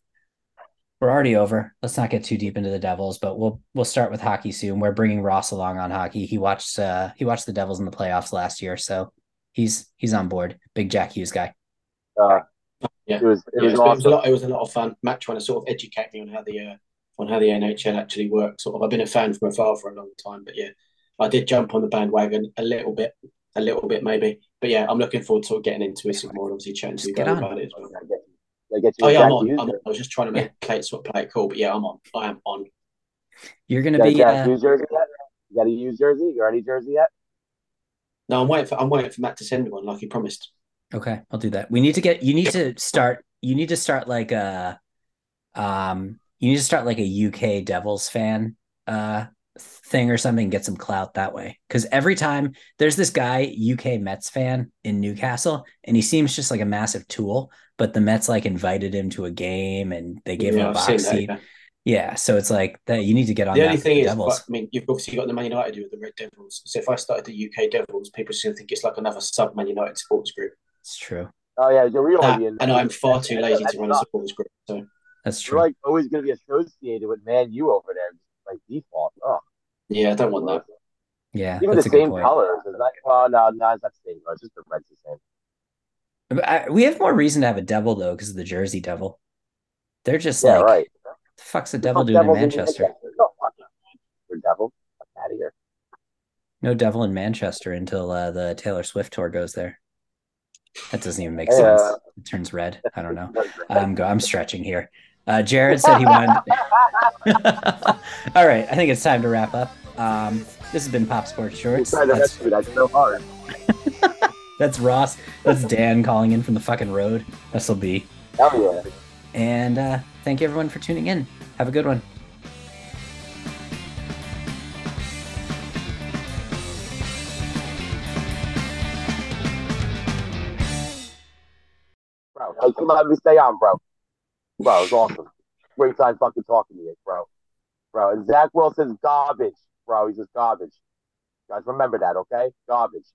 we're already over. Let's not get too deep into the Devils, but we'll we'll start with hockey soon. We're bringing Ross along on hockey. He watched uh he watched the Devils in the playoffs last year, so he's he's on board. Big Jack Hughes guy. Uh, Yeah. It was it Yeah, was it, was, it was a lot. It was a lot of fun. Matt trying to sort of educate me on how the uh, on how the NHL actually works. Sort of, I've been a fan from afar for a long time, but yeah, I did jump on the bandwagon a little bit, a little bit maybe. But yeah, I'm looking forward to getting into it some more. and Obviously, chatting to you Get guys on. about it as well. Gotta get, gotta get you Oh yeah, I'm on. I'm on. I was just trying to make play it sort of play it cool, but yeah, I'm on. I am on. You're gonna got a be Jack uh, Hughes jersey yet? You got a Hughes jersey? You got any jersey yet? No, I'm waiting for. I'm waiting for Matt to send one like he promised. Okay, I'll do that. We need to get you need to start you need to start like a um you need to start like a UK Devils fan uh thing or something, get some clout that way. Cause every time there's this guy, UK Mets fan in Newcastle, and he seems just like a massive tool, but the Mets like invited him to a game and they gave him yeah, a I've box seen that. seat. yeah. Yeah, so it's like that you need to get on The that only thing the is, Devils. but, I mean, you've obviously got the Man United with the Red Devils. So if I started the UK Devils, people still think it's like another sub Man United sports group. It's true. Oh yeah, you're really That- and I'm far too lazy to run a You're sports group. So That's You're true. like always going to be associated with Man U over there, like default. Oh, yeah, I don't want that. Yeah, even the a same point. colors. Is that? Well, no, no, it's not the same colors. Just the red's the same. I, we have more reason to have a devil though, because of the Jersey Devil. They're just Yeah, like, right. the fuck's the devil no doing in devils Manchester? No fucking Manchester devil. Fuck out of here. No devil in Manchester until uh, the Taylor Swift tour goes there. That doesn't even make Yeah. sense. It turns red. I don't know. I'm go. I'm stretching here. Uh, Jared said he wanted. All right, I think it's time to wrap up. Um, this has been Pop Sports Shorts. That's, so hard. that's Ross. That's Dan calling in from the fucking road. This will be. Hell yeah. And uh, thank you everyone for tuning in. Have a good one. bro. Hey, come on, let me stay on, bro. Bro, it was awesome. Great time fucking talking to you, bro. Bro, and Zach Wilson's garbage, bro. He's just garbage. Guys, remember that, okay? Garbage.